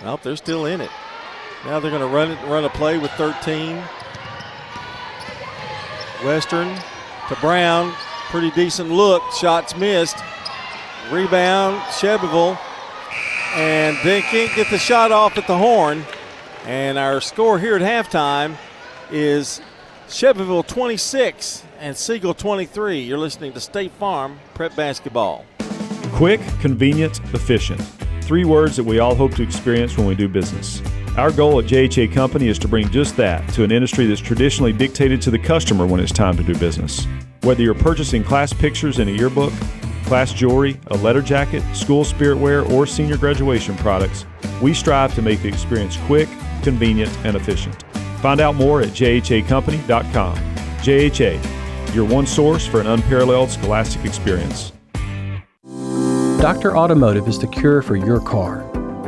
Nope, they're still in it. Now they're going to run it, run a play with 13. Western to Brown. Pretty decent look. Shots missed. Rebound, Shelbyville. And they can't get the shot off at the horn. And our score here at halftime is Shelbyville 26 and Siegel 23. You're listening to State Farm Prep Basketball. Quick, convenient, efficient. Three words that we all hope to experience when we do business. Our goal at JHA Company is to bring just that to an industry that's traditionally dictated to the customer when it's time to do business. Whether you're purchasing class pictures in a yearbook, class jewelry, a letter jacket, school spirit wear, or senior graduation products, we strive to make the experience quick, convenient, and efficient. Find out more at jhacompany.com. JHA, your one source for an unparalleled scholastic experience. Dr. Automotive is the cure for your car.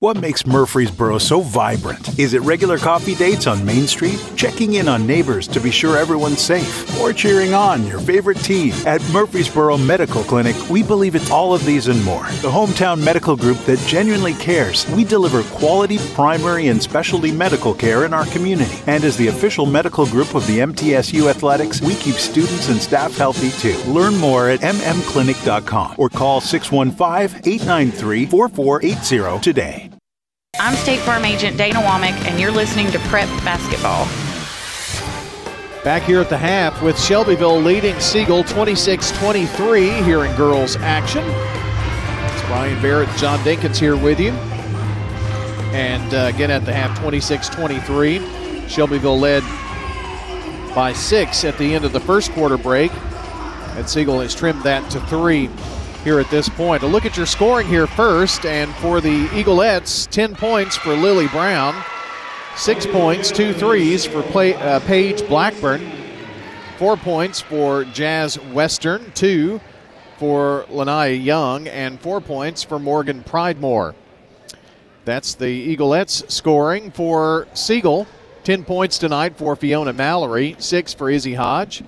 What makes Murfreesboro so vibrant? Is it regular coffee dates on Main Street? Checking in on neighbors to be sure everyone's safe? Or cheering on your favorite team? At Murfreesboro Medical Clinic, we believe it's all of these and more. The hometown medical group that genuinely cares. We deliver quality primary and specialty medical care in our community. And as the official medical group of the MTSU Athletics, we keep students and staff healthy too. Learn more at mmclinic.com or call 615 893 4480 today. I'm State Farm Agent Dana Womack, and you're listening to Prep Basketball. Back here at the half with Shelbyville leading Siegel 26 23 here in girls action. It's Brian Barrett, John Dinkins here with you. And uh, again at the half 26 23. Shelbyville led by six at the end of the first quarter break. And Siegel has trimmed that to three here at this point. A look at your scoring here first, and for the Eaglettes, 10 points for Lily Brown, six points, two threes for play, uh, Paige Blackburn, four points for Jazz Western, two for Lanaya Young, and four points for Morgan Pridemore. That's the Eaglettes scoring for Siegel. 10 points tonight for Fiona Mallory, six for Izzy Hodge,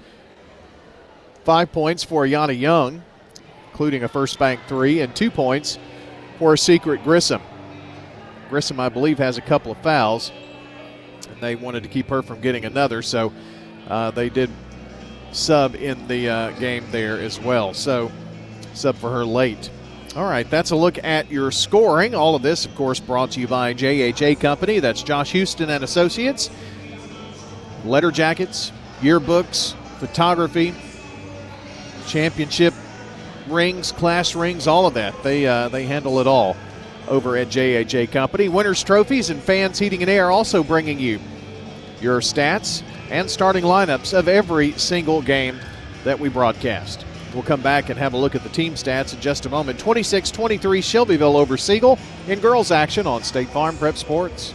five points for Yana Young, including a first bank three, and two points for Secret Grissom. Grissom, I believe, has a couple of fouls, and they wanted to keep her from getting another, so uh, they did sub in the uh, game there as well. So, sub for her late. All right, that's a look at your scoring. All of this, of course, brought to you by JHA Company. That's Josh Houston and Associates. Letter jackets, yearbooks, photography, championship rings, class rings, all of that. They uh, they handle it all over at JHA Company. Winners trophies and fans heating and air also bringing you your stats and starting lineups of every single game that we broadcast. We'll come back and have a look at the team stats in just a moment. 26 23 Shelbyville over Siegel in girls action on State Farm Prep Sports.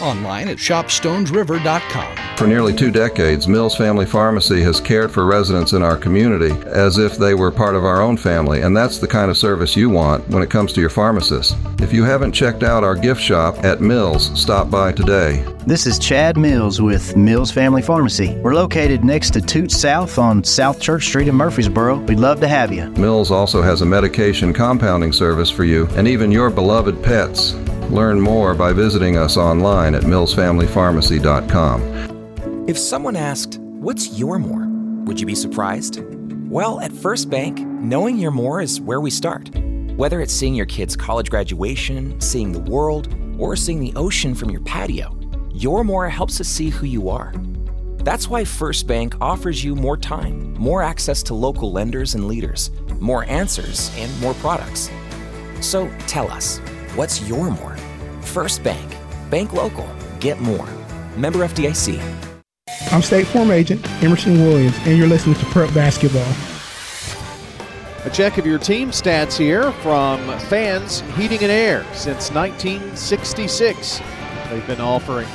Online at shopstonesriver.com. For nearly two decades, Mills Family Pharmacy has cared for residents in our community as if they were part of our own family, and that's the kind of service you want when it comes to your pharmacist. If you haven't checked out our gift shop at Mills, stop by today. This is Chad Mills with Mills Family Pharmacy. We're located next to Toots South on South Church Street in Murfreesboro. We'd love to have you. Mills also has a medication compounding service for you and even your beloved pets. Learn more by visiting us online at millsfamilypharmacy.com. If someone asked, What's your more? Would you be surprised? Well, at First Bank, knowing your more is where we start. Whether it's seeing your kid's college graduation, seeing the world, or seeing the ocean from your patio, your more helps us see who you are. That's why First Bank offers you more time, more access to local lenders and leaders, more answers, and more products. So tell us, what's your more? First Bank. Bank local. Get more. Member FDIC. I'm State Farm Agent Emerson Williams, and you're listening to Prep Basketball. A check of your team stats here from Fans Heating and Air since 1966. They've been offering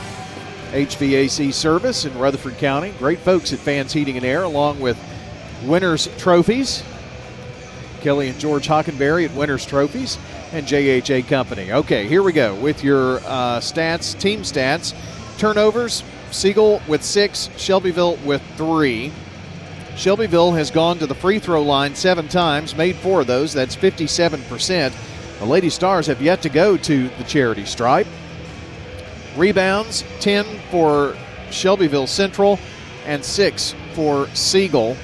HVAC service in Rutherford County. Great folks at Fans Heating and Air, along with Winners Trophies. Kelly and George Hockenberry at Winners Trophies and JHA Company. Okay, here we go with your uh, stats, team stats. Turnovers, Siegel with six, Shelbyville with three. Shelbyville has gone to the free throw line seven times, made four of those. That's 57%. The Lady Stars have yet to go to the charity stripe. Rebounds 10 for Shelbyville Central and 6 for Siegel.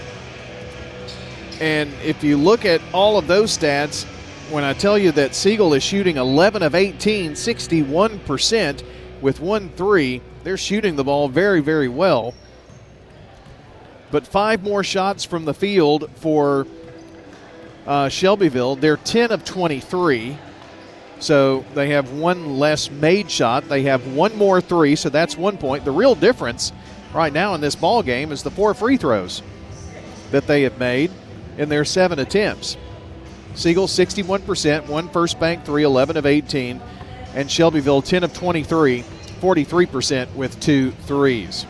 And if you look at all of those stats, when I tell you that Siegel is shooting 11 of 18, 61% with 1 3, they're shooting the ball very, very well. But five more shots from the field for uh, Shelbyville. They're 10 of 23. So they have one less made shot. They have one more three, so that's one point. The real difference right now in this ball game is the four free throws that they have made in their seven attempts. Siegel 61%, one first bank three, 11 of 18, and Shelbyville 10 of 23, 43% with two threes.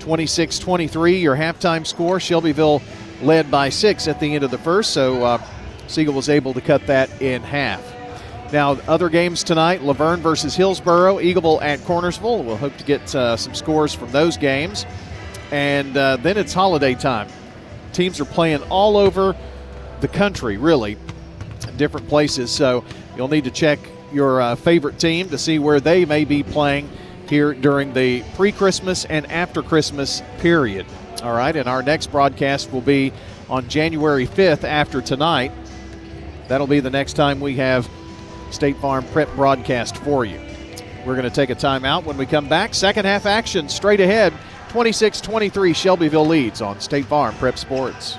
26 23, your halftime score. Shelbyville led by six at the end of the first, so uh, Siegel was able to cut that in half. Now, other games tonight La Vergne versus Hillsboro, Eagleville at Cornersville. We'll hope to get uh, some scores from those games. And uh, then it's holiday time. Teams are playing all over the country, really, different places. So you'll need to check your uh, favorite team to see where they may be playing here during the pre Christmas and after Christmas period. All right, and our next broadcast will be on January 5th after tonight. That'll be the next time we have State Farm Prep broadcast for you. We're going to take a timeout when we come back. Second half action straight ahead. 26 23 Shelbyville leads on State Farm Prep Sports.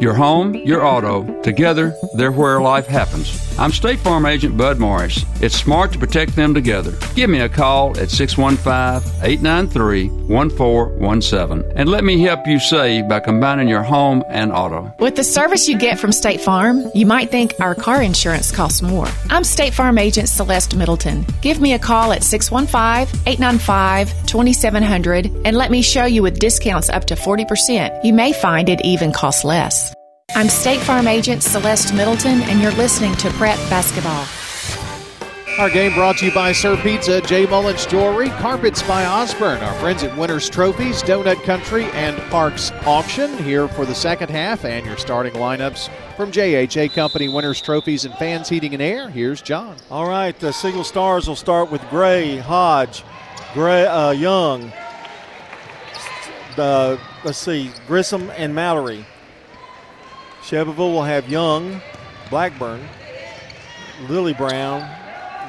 Your home, your auto, together, they're where life happens. I'm State Farm Agent Bud Morris. It's smart to protect them together. Give me a call at 615 893 1417 and let me help you save by combining your home and auto. With the service you get from State Farm, you might think our car insurance costs more. I'm State Farm Agent Celeste Middleton. Give me a call at 615 895 2700 and let me show you with discounts up to 40%. You may find it even costs less. I'm State Farm Agent Celeste Middleton, and you're listening to Prep Basketball. Our game brought to you by Sir Pizza, J. Mullins Jewelry, Carpets by Osborne, our friends at Winners Trophies, Donut Country, and Parks Auction here for the second half and your starting lineups from JHA Company, Winners Trophies, and Fans Heating and Air. Here's John. All right, the Siegel Stars will start with Gray, Hodge, Gray, uh, Young, the, let's see, Grissom, and Mallory. Shelbyville will have Young, Blackburn, Lily Brown,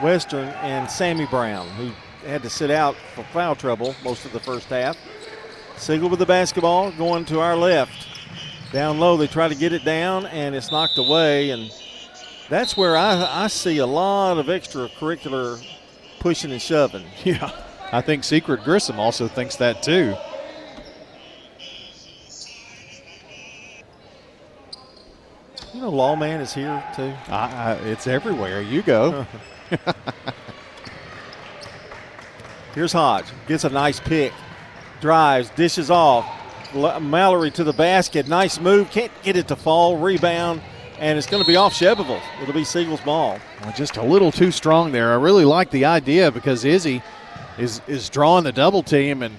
Western, and Sammy Brown, who had to sit out for foul trouble most of the first half. Siegel with the basketball going to our left. Down low, they try to get it down, and it's knocked away. And that's where I, I see a lot of extracurricular pushing and shoving. *laughs* Yeah. I think Secret Grissom also thinks that too. You know, Lawman is here too. I, I, it's everywhere. You go. *laughs* Here's Hodge. Gets a nice pick. Drives, dishes off. Mallory to the basket. Nice move. Can't get it to fall. Rebound. And it's going to be off Shelbyville. It'll be Siegel's ball. Well, just a little too strong there. I really like the idea because Izzy is is drawing the double team and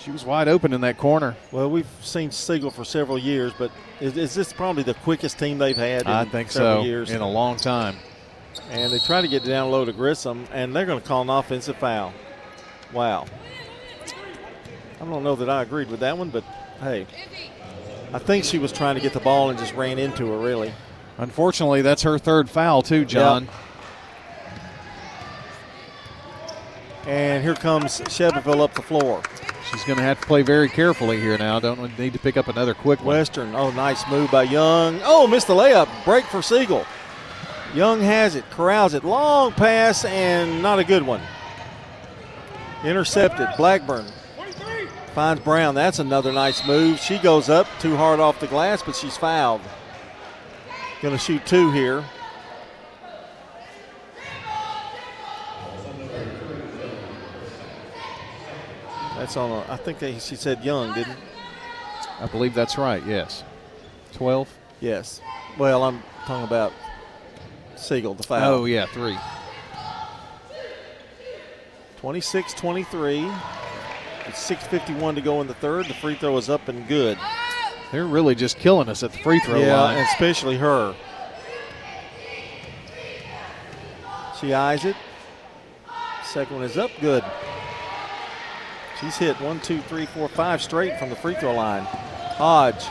she was wide open in that corner. Well, we've seen Siegel for several years, but is, is this probably the quickest team they've had? I think so. Years in a long time. And they try to get down low to Grissom, and they're going to call an offensive foul. Wow. I don't know that I agreed with that one, but hey, I think she was trying to get the ball and just ran into her, really. Unfortunately, that's her third foul, too, John. Yep. And here comes Shelbyville up the floor. She's going to have to play very carefully here now. Don't need to pick up another quick one. Western. Oh, nice move by Young. Oh, missed the layup. Break for Siegel. Young has it, corrals it. Long pass and not a good one. Intercepted. Blackburn finds Brown. That's another nice move. She goes up too hard off the glass, but she's fouled. Going to shoot two here. That's on. A, I think they, she said Young, didn't? I believe that's right. Yes. Twelve. Yes. Well, I'm talking about Siegel, the foul. Oh yeah, three. 26 23. It's 6.51 to go in the third. The free throw is up and good. They're really just killing us at the free throw yeah, line. and especially her. She eyes it. Second one is up good. She's hit one, two, three, four, five straight from the free throw line. Hodge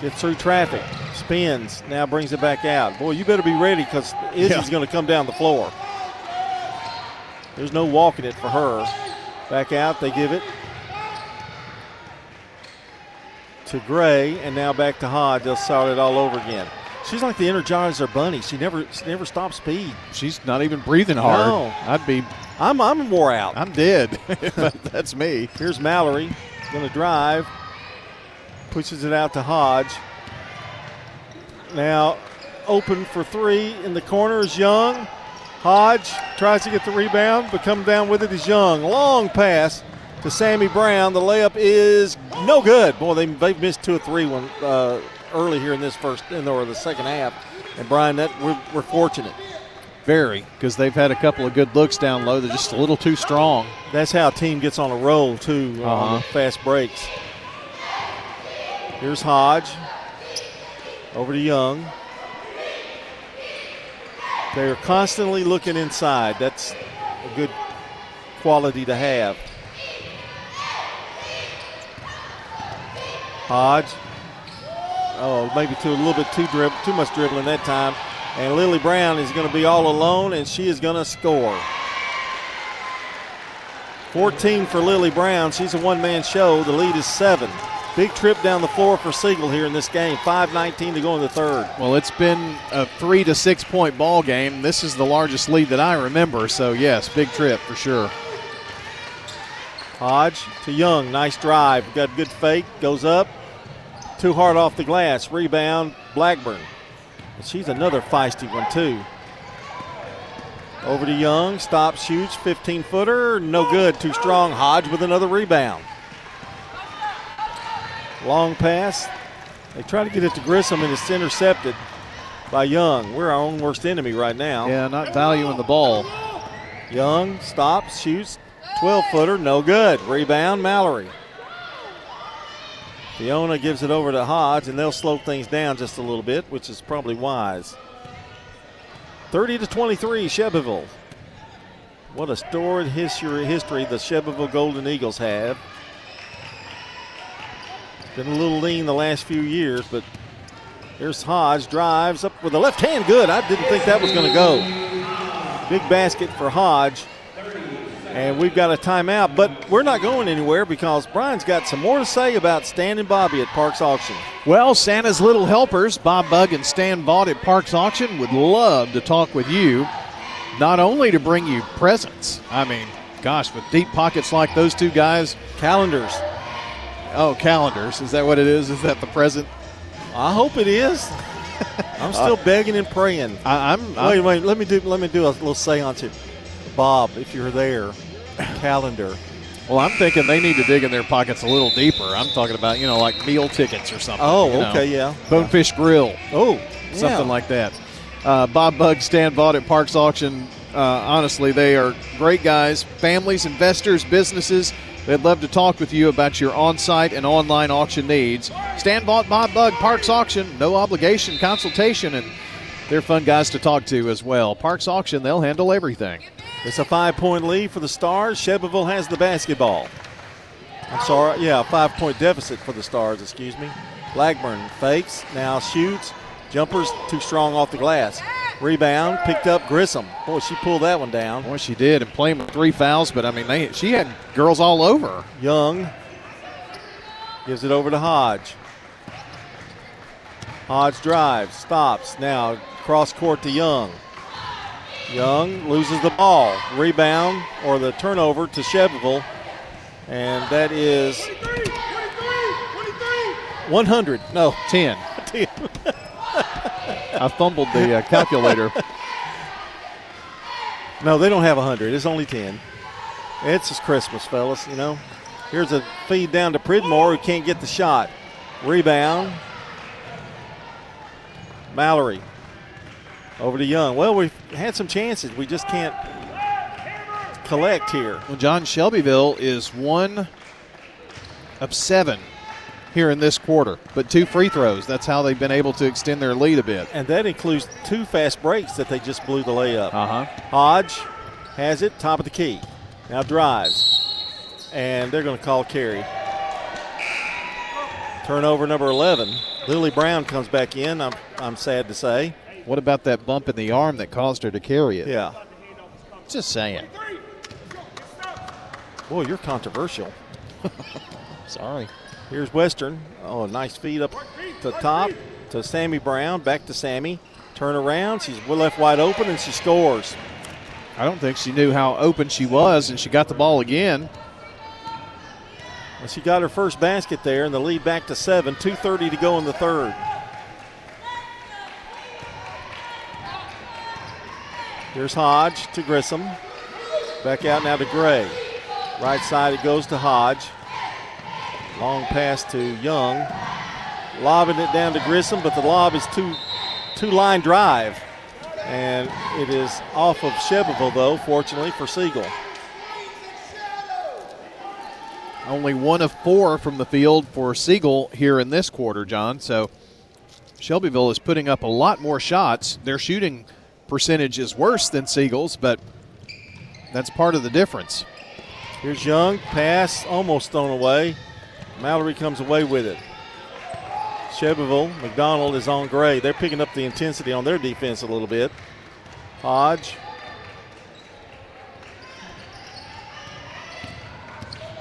gets through traffic, spins, now brings it back out. Boy, you better be ready because Izzy's yeah. going to come down the floor. There's no walking it for her. Back out, they give it to Gray, and now back to Hodge. They'll start it all over again. She's like the Energizer Bunny. She never, she never stops speed. She's not even breathing hard. No. I'd be. I'm, I'm wore out. I'm dead. *laughs* That's me. Here's Mallory, going to drive, pushes it out to Hodge. Now open for three in the corner is Young. Hodge tries to get the rebound, but coming down with it is Young. Long pass to Sammy Brown. The layup is no good. Boy, they they missed two or three one uh, early here in this first in the, or the second half. And Brian, that we're, we're fortunate. Very, because they've had a couple of good looks down low. They're just a little too strong. That's how a team gets on a roll too uh, uh-huh. on fast breaks. Here's Hodge over to Young. They're constantly looking inside. That's a good quality to have. Hodge. Oh, maybe too a little bit too drib, too much dribbling that time. And Lily Brown is going to be all alone, and she is going to score. 14 for Lily Brown. She's a one-man show. The lead is seven. Big trip down the floor for Siegel here in this game. 5:19 to go in the third. Well, it's been a three to six point ball game. This is the largest lead that I remember. So yes, big trip for sure. Hodge to Young, nice drive. Got good fake, goes up, too hard off the glass. Rebound, Blackburn. And she's another feisty one too. Over to Young, stops, shoots, 15 footer, no good, too strong. Hodge with another rebound. Long pass. They try to get it to Grissom, and it's intercepted by Young. We're our own worst enemy right now. Yeah, not valuing the ball. Young stops, shoots, 12 footer, no good. Rebound, Mallory. Fiona gives it over to Hodge, and they'll slow things down just a little bit, which is probably wise. 30 to 23, Shelbyville. What a storied history, history the Shelbyville Golden Eagles have. Been a little lean the last few years, but here's Hodge, drives up with the left hand. Good. I didn't think that was going to go. Big basket for Hodge. And we've got a timeout, but we're not going anywhere because Brian's got some more to say about Stan and Bobby at Parks Auction. Well, Santa's Little Helpers, Bob Bug and Stan Vaught at Parks Auction would love to talk with you, not only to bring you presents. I mean, gosh, with deep pockets like those two guys. Calendars. Oh, calendars. Is that what it is? Is that the present? I hope it is. *laughs* I'm still Uh, begging and praying. I, I'm, Wait, wait. Let me do. Let me do a little seance here. Bob, if you're there, calendar. Well, I'm thinking they need to dig in their pockets a little deeper. I'm talking about, you know, like meal tickets or something. Oh, you know. okay, yeah. Bonefish Grill. Oh, something yeah. like that. Uh, Bob Bug, Stan Vaught at Parks Auction. Uh, honestly, they are great guys. Families, investors, businesses. They'd love to talk with you about your on-site and online auction needs. Stan Vaught, Bob Bug, Parks Auction. No obligation consultation, and they're fun guys to talk to as well. Parks Auction, they'll handle everything. It's a five-point lead for the Stars. Shelbyville has the basketball. I'm sorry. Yeah, five-point deficit for the Stars. Excuse me. Blackburn fakes now shoots. Jumpers too strong off the glass. Rebound picked up Grissom. Boy, she pulled that one down. Boy, she did, and playing with three fouls. But I mean, they, she had girls all over. Young gives it over to Hodge. Hodge drives, stops. Now cross court to Young. Young loses the ball. Rebound or the turnover to Shelbyville. And that is 100. No, 10. 10. I fumbled the uh, calculator. *laughs* No, they don't have 100. It's only 10. It's just Christmas, fellas, you know. Here's a feed down to Pridmore who can't get the shot. Rebound. Mallory. Over to Young. Well, we've had some chances. We just can't collect here. Well, John Shelbyville is one of seven here in this quarter, but two free throws. That's how they've been able to extend their lead a bit. And that includes two fast breaks that they just blew the layup. Uh huh. Hodge has it, top of the key. Now drives. And they're going to call carry. Turnover number 11. Lily Brown comes back in, I'm, I'm sad to say. What about that bump in the arm that caused her to carry it? Yeah. Just saying. Boy, you're controversial. *laughs* Sorry. Here's Western. Oh, nice feed up to top to Sammy Brown. Back to Sammy. Turn around. She's left wide open and she scores. I don't think she knew how open she was, and she got the ball again. Well, she got her first basket there, and the lead back to seven. 2.30 to go in the third. Here's Hodge to Grissom. Back out now to Gray. Right side it goes to Hodge. Long pass to Young. Lobbing it down to Grissom, but the lob is two two line drive. And it is off of Shelbyville, though, fortunately for Siegel. Only one of four from the field for Siegel here in this quarter, John. So Shelbyville is putting up a lot more shots. They're shooting percentage is worse than Siegel's, but that's part of the difference. Here's Young, pass almost thrown away. Mallory comes away with it. Shelbyville, McDonald is on Gray. They're picking up the intensity on their defense a little bit. Hodge.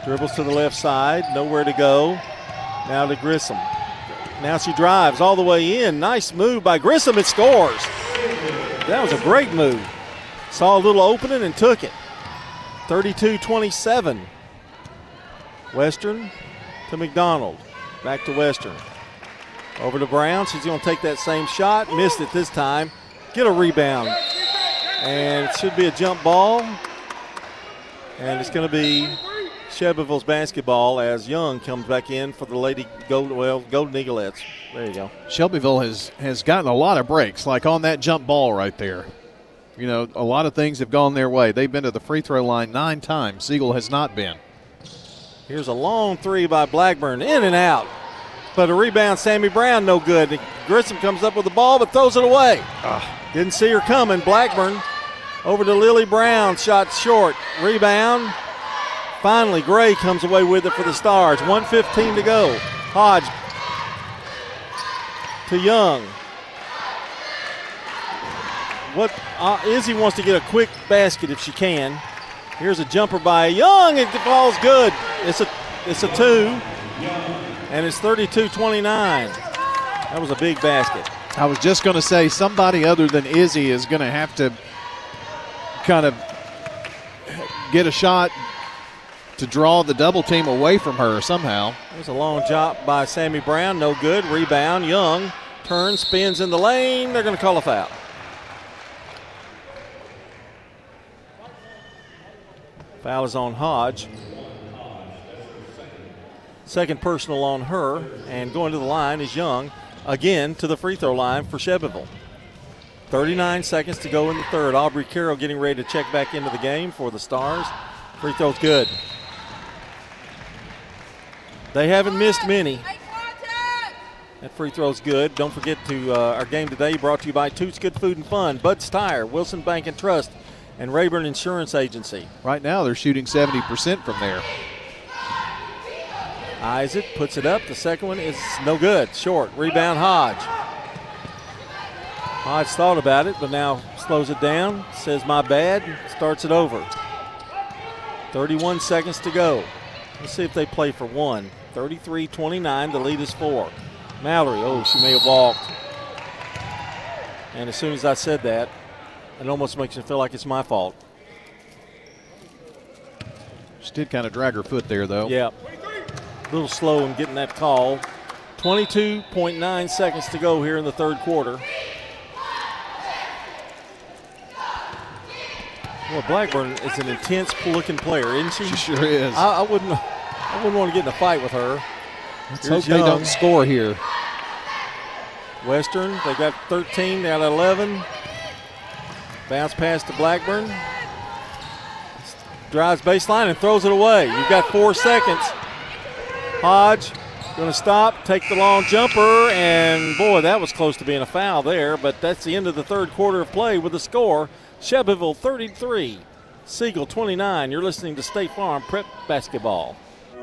Dribbles to the left side, nowhere to go. Now to Grissom. Now she drives all the way in. Nice move by Grissom. It scores. That was a great move. Saw a little opening and took it. 32 27. Western to McDonald. Back to Western. Over to Brown. She's going to take that same shot. Missed it this time. Get a rebound. And it should be a jump ball. And it's going to be Shelbyville's basketball as Young comes back in for the Lady Gold, well, Golden Eaglettes. There you go. Shelbyville has, has gotten a lot of breaks, like on that jump ball right there. You know, a lot of things have gone their way. They've been to the free throw line nine times. Siegel has not been. Here's a long three by Blackburn, in and out. But a rebound, Sammy Brown, no good. Grissom comes up with the ball, but throws it away. Ah. Didn't see her coming. Blackburn over to Lily Brown, shot short. Rebound. Finally, Gray comes away with it for the Stars. 115 to go. Hodge to Young. What uh, Izzy wants to get a quick basket if she can. Here's a jumper by Young. It falls good. It's a it's a two, and it's 32-29. That was a big basket. I was just going to say somebody other than Izzy is going to have to kind of get a shot to draw the double team away from her somehow. There's a long drop by Sammy Brown. No good. Rebound. Young turns, spins in the lane. They're going to call a foul. Foul is on Hodge. Second personal on her. And going to the line is Young. Again to the free throw line for Shelbyville. 39 seconds to go in the third. Aubrey Carroll getting ready to check back into the game for the Stars. Free throw's good. They haven't missed many. That free throw's good. Don't forget to uh, our game today brought to you by Toots Good Food and Fun, Bud's Tire, Wilson Bank and Trust, and Rayburn Insurance Agency. Right now they're shooting 70% from there. Isaac puts it up. The second one is no good. Short. Rebound Hodge. Hodge thought about it, but now slows it down. Says my bad. Starts it over. 31 seconds to go. Let's see if they play for one. 33 29. The lead is four. Mallory, oh, she may have walked. And as soon as I said that, it almost makes me feel like it's my fault. She did kind of drag her foot there, though. Yeah. A little slow in getting that call. 22.9 seconds to go here in the third quarter. Well, Blackburn is an intense looking player, isn't she? She sure is. I, I wouldn't I wouldn't want to get in a fight with her. Let's Here's hope Young. they don't score here. Western, they got 13, they got 11. Bounce pass to Blackburn. Drives baseline and throws it away. You've got four seconds. Hodge going to stop, take the long jumper, and boy, that was close to being a foul there, but that's the end of the third quarter of play with the score Shelbyville 33, Siegel 29. You're listening to State Farm Prep Basketball.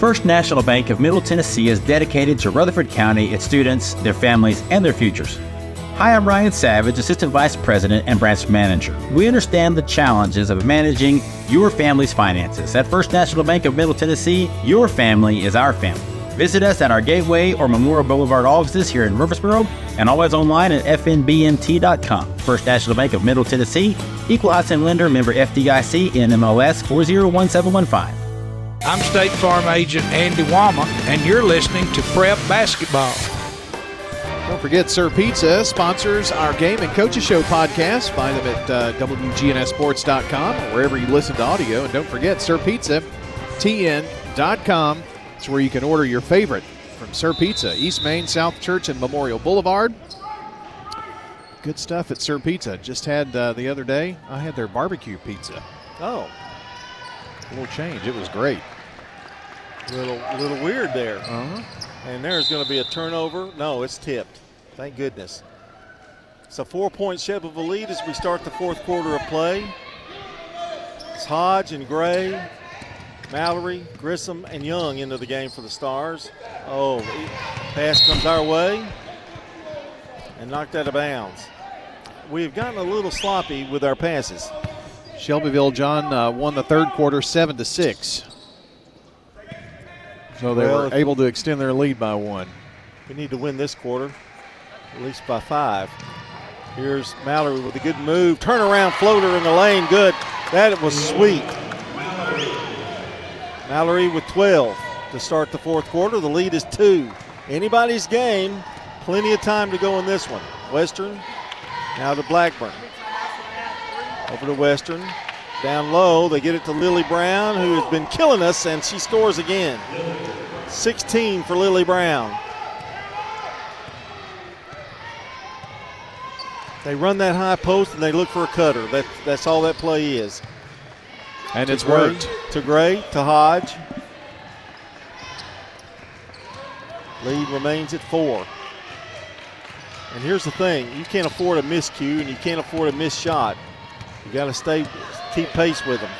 First National Bank of Middle Tennessee is dedicated to Rutherford County, its students, their families, and their futures. Hi, I'm Ryan Savage, Assistant Vice President and Branch Manager. We understand the challenges of managing your family's finances. At First National Bank of Middle Tennessee, your family is our family. Visit us at our Gateway or Memorial Boulevard offices here in Murfreesboro and always online at fnbmt.com. First National Bank of Middle Tennessee, Equal Housing Lender, member FDIC, NMLS 401715. I'm State Farm Agent Andy Wama, and you're listening to Prep Basketball. Don't forget, Sir Pizza sponsors our Game and Coaches Show podcast. Find them at uh, WGNSports.com or wherever you listen to audio. And don't forget, Sir Pizza, TN.com. It's where you can order your favorite from Sir Pizza, East Main, South Church, and Memorial Boulevard. Good stuff at Sir Pizza. Just had uh, the other day, I had their barbecue pizza. Oh. A little change. It was great. A little, little weird there. Uh-huh. And there's going to be a turnover. No, it's tipped. Thank goodness. It's a four-point Shelbyville lead as we start the fourth quarter of play. It's Hodge and Gray, Mallory, Grissom, and Young into the game for the Stars. Oh, pass comes our way and knocked out of bounds. We've gotten a little sloppy with our passes. Shelbyville, John, uh, won the third quarter seven to six. So they well, were able to extend their lead by one. We need to win this quarter, at least by five. Here's Mallory with a good move. Turnaround floater in the lane. Good. That was sweet. Mallory with 12 to start the fourth quarter. The lead is two. Anybody's game. Plenty of time to go in this one. Western now to Blackburn. Over to Western. Down low, they get it to Lily Brown, who has been killing us, and she scores again. 16 for Lily Brown. They run that high post and they look for a cutter. That, that's all that play is. And to it's Gray, worked. To Gray, to Hodge. Lead remains at four. And here's the thing you can't afford a miscue and you can't afford a missed shot. You got to stay, keep pace with them.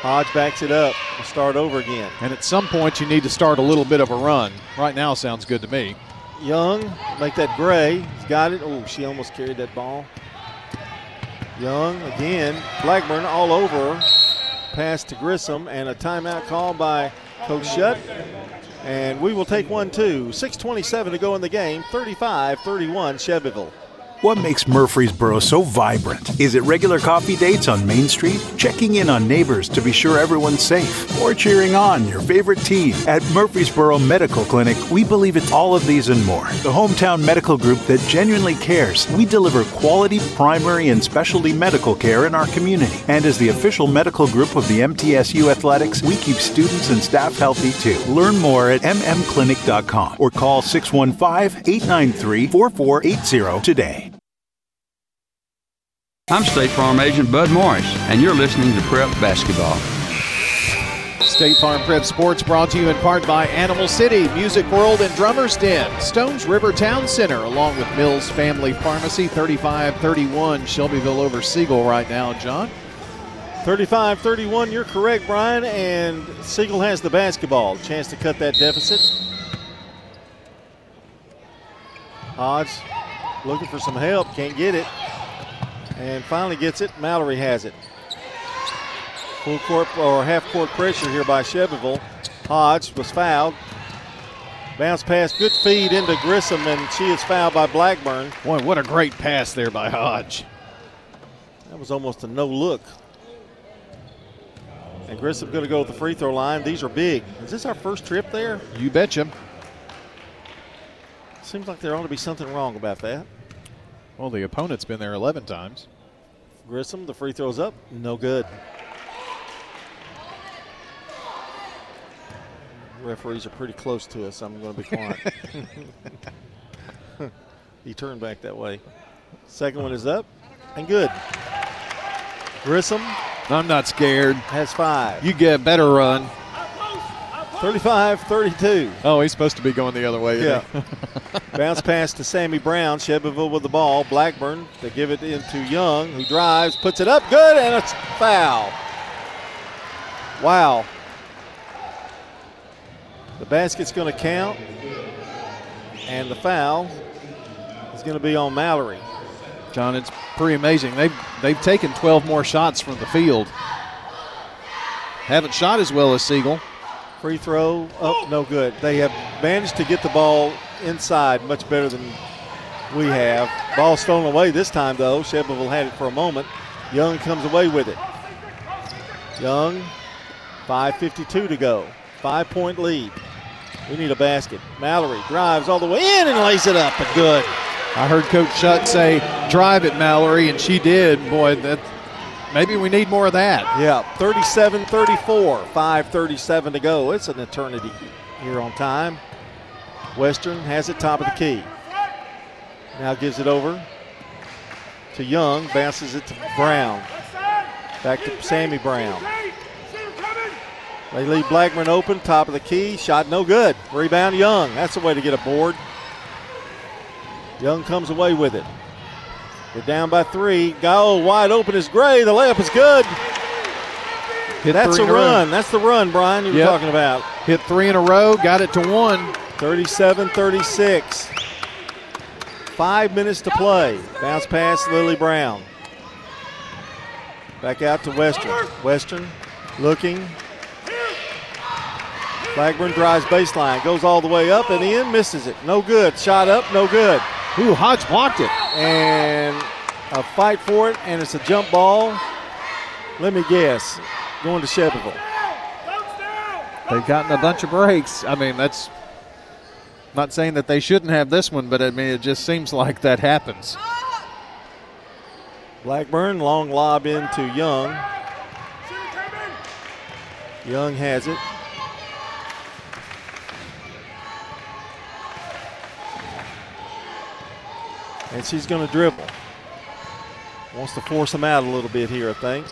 Hodge backs it up. We'll start over again. And at some point, you need to start a little bit of a run. Right now, sounds good to me. Young, make that gray. He's got it. Oh, she almost carried that ball. Young again. Blackburn all over. Pass to Grissom and a timeout call by Coach Shutt. And we will take one too. 6.27 to go in the game. 35 31 Shelbyville. What makes Murfreesboro so vibrant? Is it regular coffee dates on Main Street? Checking in on neighbors to be sure everyone's safe? Or cheering on your favorite team? At Murfreesboro Medical Clinic, we believe it's all of these and more. The hometown medical group that genuinely cares. We deliver quality primary and specialty medical care in our community. And as the official medical group of the MTSU Athletics, we keep students and staff healthy too. Learn more at mmclinic.com or call 615 893 4480 today. I'm State Farm Agent Bud Morris, and you're listening to Prep Basketball. State Farm Prep Sports brought to you in part by Animal City, Music World, and Drummer's Den, Stones River Town Center, along with Mills Family Pharmacy, 35-31, Shelbyville over Siegel right now, John. 35 31, you're correct, Brian. And Siegel has the basketball. Chance to cut that deficit. Hodge looking for some help, can't get it. And finally gets it. Mallory has it. Full court or half court pressure here by Shelbyville. Hodge was fouled. Bounce pass, good feed into Grissom, and she is fouled by Blackburn. Boy, what a great pass there by Hodge. That was almost a no look. And Grissom going to go to the free throw line. These are big. Is this our first trip there? You betcha. Seems like there ought to be something wrong about that. Well, the opponent's been there 11 times. Grissom, the free throw's up. No good. Referees are pretty close to us. I'm going to be quiet. *laughs* he turned back that way. Second one is up and good. Grissom. I'm not scared. Has five. You get a better run. 35 32. Oh, he's supposed to be going the other way. Yeah. *laughs* Bounce pass to Sammy Brown. Shelbyville with the ball. Blackburn to give it into Young, who drives, puts it up. Good, and it's foul. Wow. The basket's going to count, and the foul is going to be on Mallory. John, it's pretty amazing. They've they've taken 12 more shots from the field. Haven't shot as well as Siegel. Free throw up, no good. They have managed to get the ball inside much better than we have. Ball stolen away this time, though. Shelbyville had it for a moment. Young comes away with it. Young, 5.52 to go. Five point lead. We need a basket. Mallory drives all the way in and lays it up, and good. I heard Coach Shutt say, drive it, Mallory, and she did. Boy, that maybe we need more of that. Yeah, 37 34, 5.37 to go. It's an eternity here on time. Western has it top of the key. Now gives it over to Young, bounces it to Brown. Back to Sammy Brown. They leave Blackburn open, top of the key. Shot no good. Rebound Young. That's the way to get a board. Young comes away with it. They're down by three. Go wide open is Gray. The layup is good. Hit That's a run. row. That's the run, Brian, you were Yep. talking about. Hit three in a row, got it to one. 37 36. Five minutes to play. Bounce pass, Lily Brown. Back out to Western. Western looking. Blackburn drives baseline, goes all the way up and in, misses it. No good. Shot up, no good. Ooh, Hodge blocked it. And a fight for it, and it's a jump ball. Let me guess. Going to Shelbyville. They've gotten a bunch of breaks. I mean, that's not saying that they shouldn't have this one, but I mean, it just seems like that happens. Blackburn, long lob into Young. Young has it. And she's going to dribble. Wants to force him out a little bit here, I think.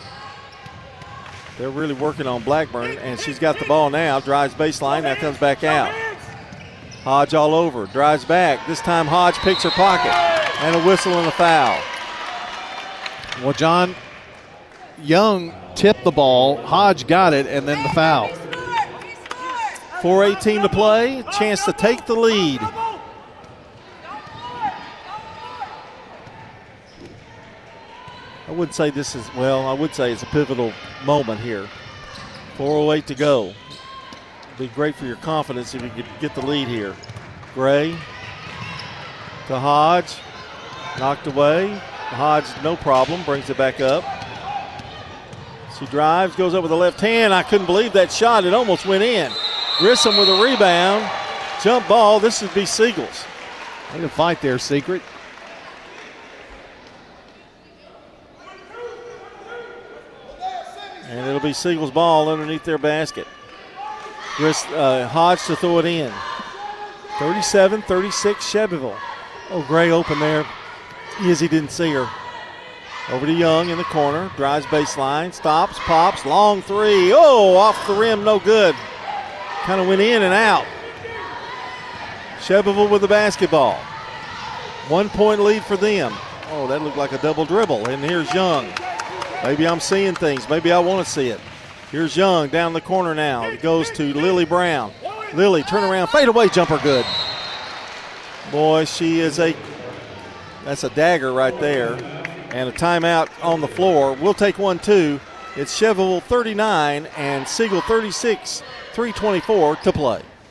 They're really working on Blackburn, and she's got the ball now. Drives baseline, now comes back out. Hodge all over, drives back. This time Hodge picks her pocket, and a whistle and a foul. Well, John, Young tipped the ball. Hodge got it, and then the foul. 4.18 to play. Chance to take the lead. I wouldn't say this is, well, I would say it's a pivotal moment here. 4.08 to go. Be great for your confidence if you could get the lead here. Gray to Hodge. Knocked away. Hodge, no problem, brings it back up. She drives, goes up with the left hand. I couldn't believe that shot. It almost went in. Grissom with a rebound. Jump ball. This would be Siegels. Look at fight there, Secret. And it'll be Siegel's ball underneath their basket. Gris, uh, Hodge to throw it in. 37 36 Shelbyville. Oh, Gray open there. Izzy didn't see her. Over to Young in the corner. Drives baseline. Stops. Pops. Long three. Oh, off the rim. No good. Kind of went in and out. Shelbyville with the basketball. One point lead for them. Oh, that looked like a double dribble. And here's Young. Maybe I'm seeing things. Maybe I want to see it. Here's Young down the corner now. It goes to Lily Brown. Lily, turn around, fade away, jumper good. Boy, she is a that's a dagger right there. And a timeout on the floor. We'll take one too. It's Shelbyville 39 and Siegel 36, 324 to play.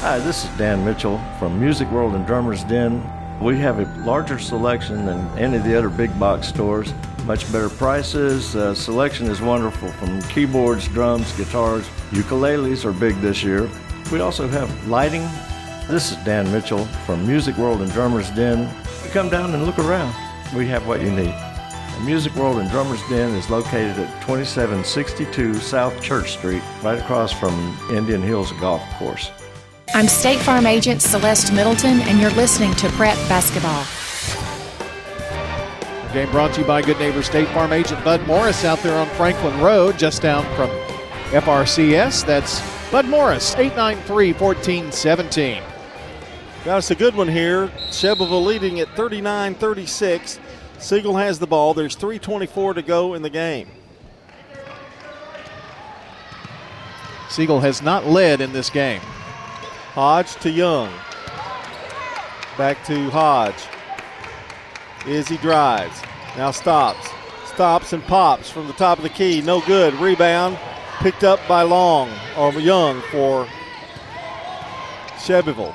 Hi, this is Dan Mitchell from Music World and Drummers Den. We have a larger selection than any of the other big box stores. Much better prices. Uh, selection is wonderful from keyboards, drums, guitars. Ukuleles are big this year. We also have lighting. This is Dan Mitchell from Music World and Drummers Den. Come down and look around. We have what you need. The Music World and Drummers Den is located at 2762 South Church Street, right across from Indian Hills Golf Course. I'm State Farm Agent Celeste Middleton, and you're listening to Prep Basketball. The game brought to you by Good Neighbor State Farm Agent Bud Morris out there on Franklin Road, just down from FRCS. That's Bud Morris, 893 1417. Got us a good one here. Shelbyville leading at 39 36. Siegel has the ball. There's 3.24 to go in the game. Siegel has not led in this game. Hodge to Young. Back to Hodge. Izzy drives. Now stops. Stops and pops from the top of the key. No good. Rebound picked up by Long or Young for Shelbyville.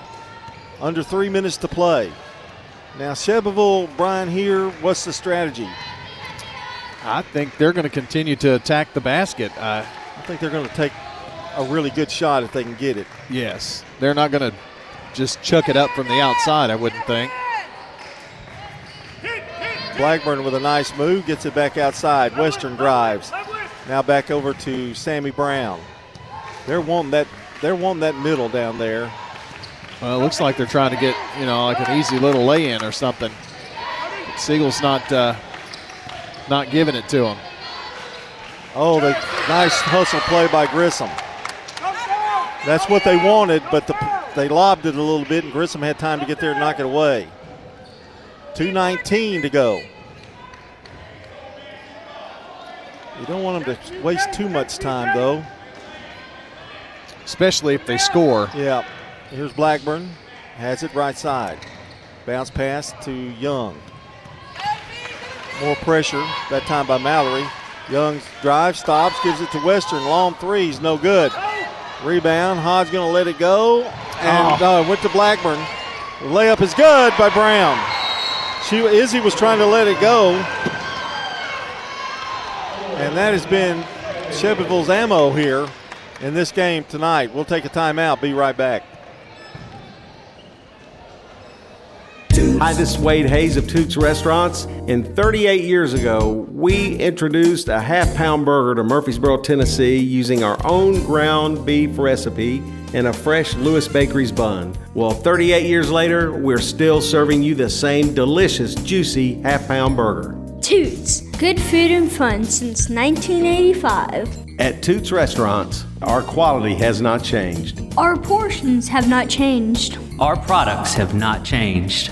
Under three minutes to play. Now Shelbyville, Brian here, what's the strategy? I think they're going to continue to attack the basket. Uh, I think they're going to take a really good shot if they can get it. Yes. They're not going to just chuck it up from the outside, I wouldn't think. Blackburn with a nice move gets it back outside. Western drives. Now back over to Sammy Brown. They're wanting that they're wanting that middle down there. Well, it looks like they're trying to get, you know, like an easy little lay-in or something. Siegel's not uh, not giving it to him. Oh, the nice hustle play by Grissom. That's what they wanted, but the, they lobbed it a little bit, and Grissom had time to get there and knock it away. 2.19 to go. You don't want them to waste too much time, though. Especially if they score. Yeah. Here's Blackburn. Has it right side. Bounce pass to Young. More pressure, that time by Mallory. Young drive, stops, gives it to Western. Long threes, no good. Rebound. Hodge going to let it go. And oh. uh, went to Blackburn. The layup is good by Brown. She, Izzy was trying to let it go. And that has been Shelbyville's ammo here in this game tonight. We'll take a timeout. Be right back. Hi, this is Wade Hayes of Toots Restaurants. And 38 years ago, we introduced a half pound burger to Murfreesboro, Tennessee using our own ground beef recipe and a fresh Lewis Bakery's bun. Well, 38 years later, we're still serving you the same delicious, juicy half pound burger. Toots, good food and fun since 1985. At Toots Restaurants, our quality has not changed. Our portions have not changed. Our products have not changed.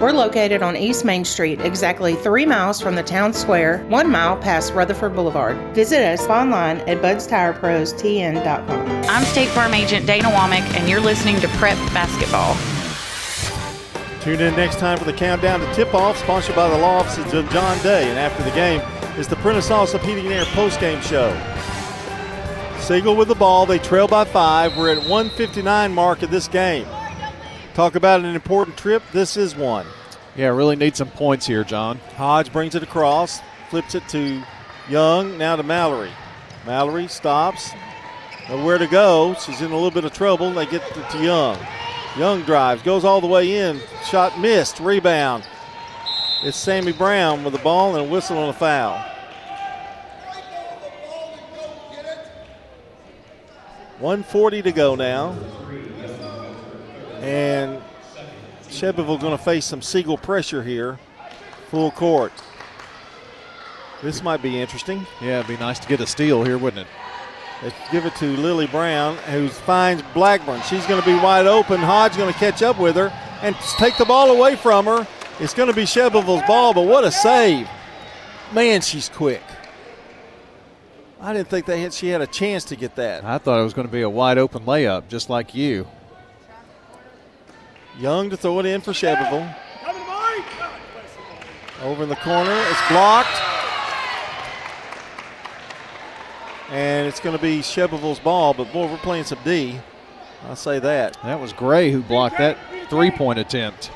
We're located on East Main Street, exactly three miles from the town square, one mile past Rutherford Boulevard. Visit us online at budstireprostn.com. I'm State Farm Agent Dana Womack, and you're listening to Prep Basketball. Tune in next time for the countdown to tip off, sponsored by the law offices of John Day. And after the game is the Prentice Allsup Heating and Air post-game show. Siegel with the ball. They trail by five. We're at 159 mark of this game. Talk about an important trip. This is one. Yeah, really need some points here, John. Hodge brings it across, flips it to Young, now to Mallory. Mallory stops, nowhere to go. She's in a little bit of trouble. They get to Young. Young drives, goes all the way in. Shot missed. Rebound. It's Sammy Brown with the ball and a whistle on a foul. One forty to go now, and Shelbyville going to face some Siegel pressure here, full court. This might be interesting. Yeah, it'd be nice to get a steal here, wouldn't it? They give it to Lily Brown, who finds Blackburn. She's going to be wide open. Hodge going to catch up with her and take the ball away from her. It's going to be Shelbyville's ball, but what a save. Man, she's quick. I didn't think they had, she had a chance to get that. I thought it was going to be a wide open layup, just like you. Young to throw it in for Shelbyville. Over in the corner, it's blocked. And it's going to be Shelbyville's ball, but boy, we're playing some D. I'll say that. That was Gray who blocked that three point attempt.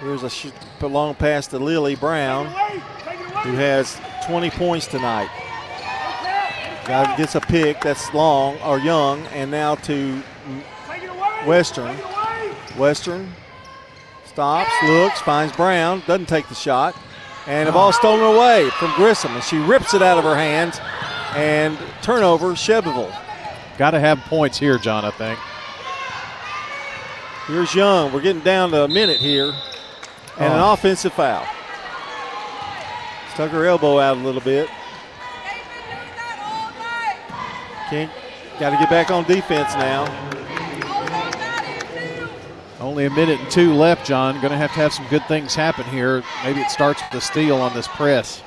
Here's a sh- long pass to Lily Brown, who has 20 points tonight. Guy gets a pick that's long or young, and now to Western. Western stops, looks, finds Brown, doesn't take the shot, and the ball stolen away from Grissom, and she rips it out of her hands. And turnover, Shelbyville. Got to have points here, John. I think. Here's Young. We're getting down to a minute here, and oh. an offensive foul. Stuck her elbow out a little bit. King got to get back on defense now. Only a minute and two left, John. Going to have to have some good things happen here. Maybe it starts with a steal on this press.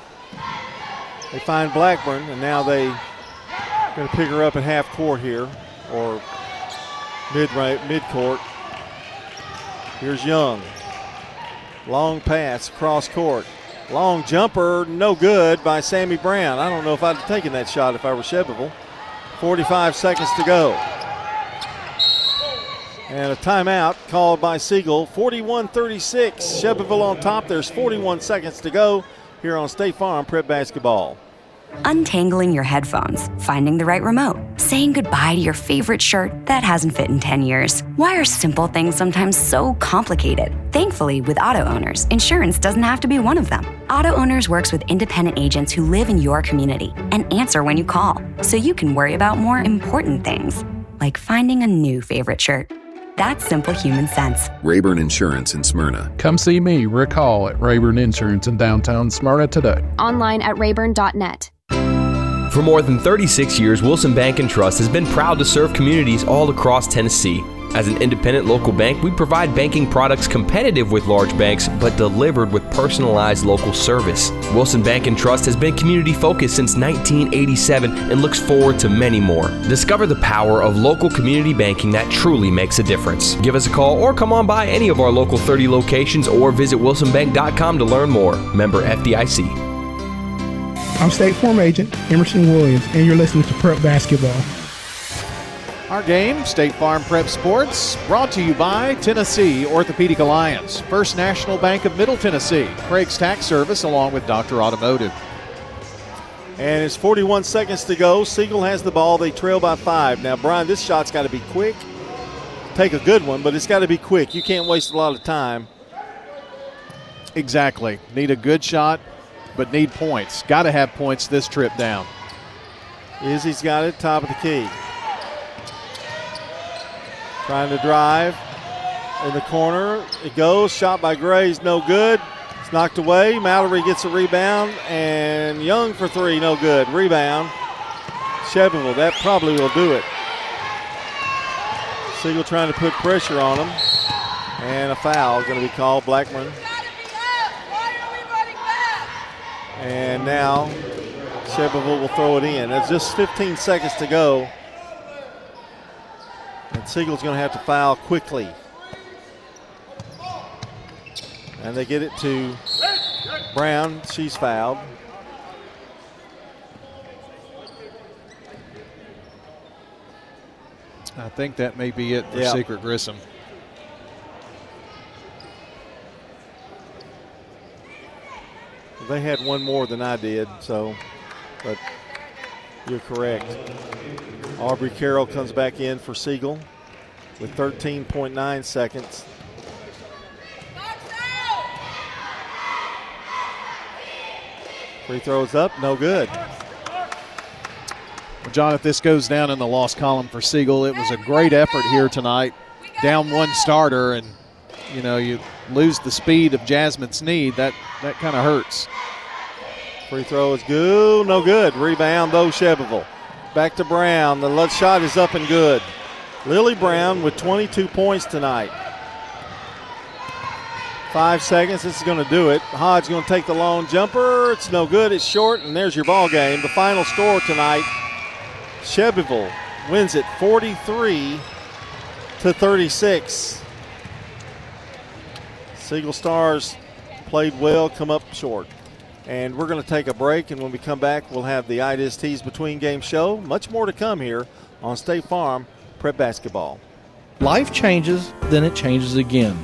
They find Blackburn, and now they going to pick her up at half court here, or mid right mid court. Here's Young. Long pass across court. Long jumper, no good by Sammy Brown. I don't know if I'd have taken that shot if I were Shelbyville. 45 seconds to go. And a timeout called by Siegel. 41 36. Shelbyville on top. There's 41 seconds to go here on State Farm Prep Basketball. Untangling your headphones, finding the right remote, saying goodbye to your favorite shirt that hasn't fit in 10 years. Why are simple things sometimes so complicated? Thankfully, with auto owners, insurance doesn't have to be one of them. Auto Owners works with independent agents who live in your community and answer when you call, so you can worry about more important things, like finding a new favorite shirt. That's simple human sense. Rayburn Insurance in Smyrna. Come see me, Rick Hall, at Rayburn Insurance in downtown Smyrna today. Online at rayburn.net. For more than 36 years, Wilson Bank and Trust has been proud to serve communities all across Tennessee. As an independent local bank, we provide banking products competitive with large banks, but delivered with personalized local service. Wilson Bank and Trust has been community focused since 1987 and looks forward to many more. Discover the power of local community banking that truly makes a difference. Give us a call or come on by any of our local 30 locations or visit wilsonbank.com to learn more. Member FDIC. I'm State Farm Agent Emerson Williams, and you're listening to Prep Basketball. Our game, State Farm Prep Sports, brought to you by Tennessee Orthopedic Alliance, First National Bank of Middle Tennessee, Craig's Tax Service, along with Dr. Automotive. And it's 41 seconds to go. Siegel has the ball. They trail by five. Now, Brian, this shot's got to be quick. Take a good one, but it's got to be quick. You can't waste a lot of time. Exactly. Need a good shot, but need points. Got to have points this trip down. Izzy's got it, top of the key. Trying to drive in the corner. It goes. Shot by Gray's no good. It's knocked away. Mallory gets a rebound, and Young for three, no good. Rebound. Shelbyville, that probably will do it. Siegel trying to put pressure on him, and a foul is going to be called. Blackman. And now Shelbyville will throw it in. It's just 15 seconds to go. And Siegel's going to have to foul quickly. And they get it to Brown. She's fouled. I think that may be it for Yeah. Secret Grissom. They had one more than I did, so, but you're correct. Aubrey Carroll comes back in for Siegel with 13.9 seconds. Free throws up, no good. Well, John, if this goes down in the loss column for Siegel, it was a great effort here tonight. Down one starter, and you know you lose the speed of Jasmine Sneed. That that kind of hurts. Free throw is good, no good. Rebound though, Shelbyville. Back to Brown. The shot is up and good. Lily Brown with 22 points tonight. Five seconds. This is going to do it. Hodge going to take the long jumper. It's no good. It's short, and there's your ball game. The final score tonight: Shelbyville wins it 43 to 36. Siegel Stars played well, come up short. And we're going to take a break, and when we come back, we'll have the Itis Tees Between Game Show. Much more to come here on State Farm Prep Basketball. Life changes, then it changes again.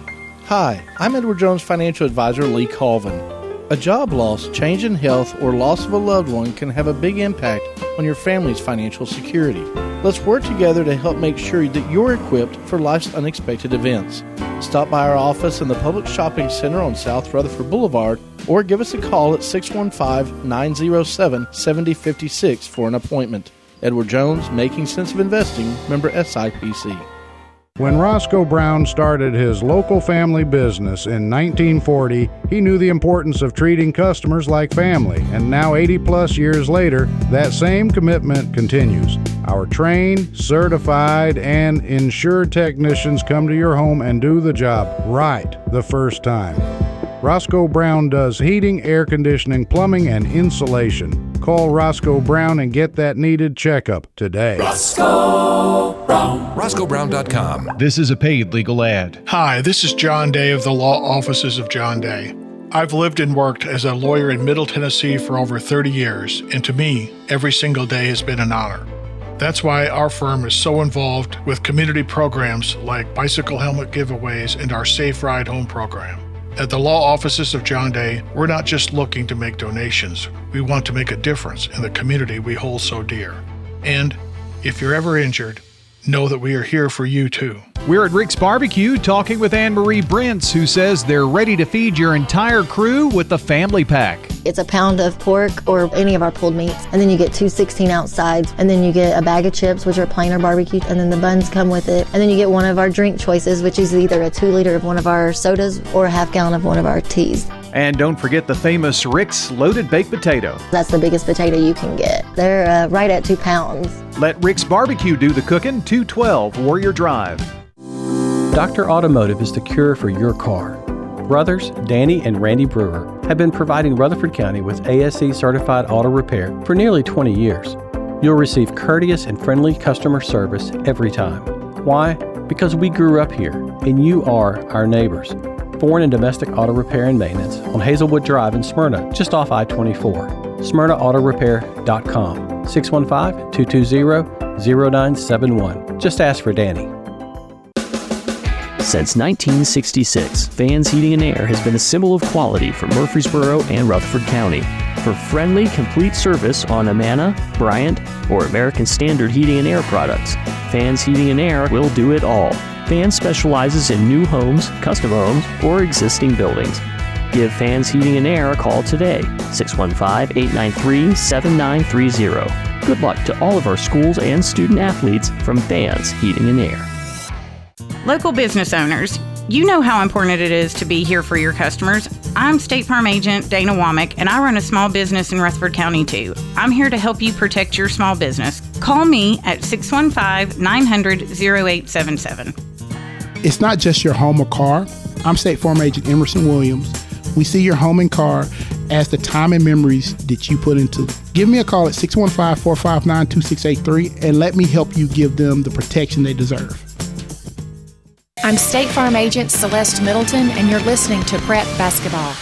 Hi, I'm Edward Jones financial advisor Lee Colvin. A job loss, change in health, or loss of a loved one can have a big impact on your family's financial security. Let's work together to help make sure that you're equipped for life's unexpected events. Stop by our office in the Publix Shopping Center on South Rutherford Boulevard or give us a call at 615 907 7056 for an appointment. Edward Jones, Making Sense of Investing, member SIPC. When Roscoe Brown started his local family business in 1940, he knew the importance of treating customers like family, and now 80 plus years later, that same commitment continues. Our trained, certified, and insured technicians come to your home and do the job right the first time. Roscoe Brown does heating, air conditioning, plumbing, and insulation. Call Roscoe Brown and get that needed checkup today. Roscoe Brown. RoscoeBrown.com. This is a paid legal ad. Hi, this is John Day of the Law Offices of John Day. I've lived and worked as a lawyer in Middle Tennessee for over 30 years, and to me, every single day has been an honor. That's why our firm is so involved with community programs like bicycle helmet giveaways and our Safe Ride Home program. At the law offices of John Day, we're not just looking to make donations, we want to make a difference in the community we hold so dear. And if you're ever injured, know that we are here for you too. We're at Rick's Barbecue talking with Anne Marie Brents, who says they're ready to feed your entire crew with the family pack. It's a pound of pork or any of our pulled meats, and then you get two 16 ounce sides, and then you get a bag of chips, which are plain or barbecue, and then the buns come with it, and then you get one of our drink choices, which is either a two liter of one of our sodas or a half gallon of one of our teas. And don't forget the famous Rick's Loaded Baked Potato. That's the biggest potato you can get. They're uh, right at two pounds. Let Rick's Barbecue do the cooking, 212 Warrior Drive. Dr. Automotive is the cure for your car. Brothers Danny and Randy Brewer have been providing Rutherford County with ASE certified auto repair for nearly 20 years. You'll receive courteous and friendly customer service every time. Why? Because we grew up here and you are our neighbors. Foreign and domestic auto repair and maintenance on Hazelwood Drive in Smyrna, just off I 24. SmyrnaAutoRepair.com. 615 220 0971. Just ask for Danny. Since 1966, Fans Heating and Air has been a symbol of quality for Murfreesboro and Rutherford County. For friendly, complete service on Amana, Bryant, or American Standard Heating and Air products, Fans Heating and Air will do it all. Fans specializes in new homes, custom homes, or existing buildings. Give Fans Heating and Air a call today, 615 893 7930. Good luck to all of our schools and student athletes from Fans Heating and Air. Local business owners, you know how important it is to be here for your customers. I'm State Farm Agent Dana Womack, and I run a small business in Rutherford County too. I'm here to help you protect your small business. Call me at 615 900 0877. It's not just your home or car. I'm State Farm Agent Emerson Williams. We see your home and car as the time and memories that you put into it. Give me a call at 615 459 2683 and let me help you give them the protection they deserve. I'm State Farm Agent Celeste Middleton, and you're listening to Prep Basketball.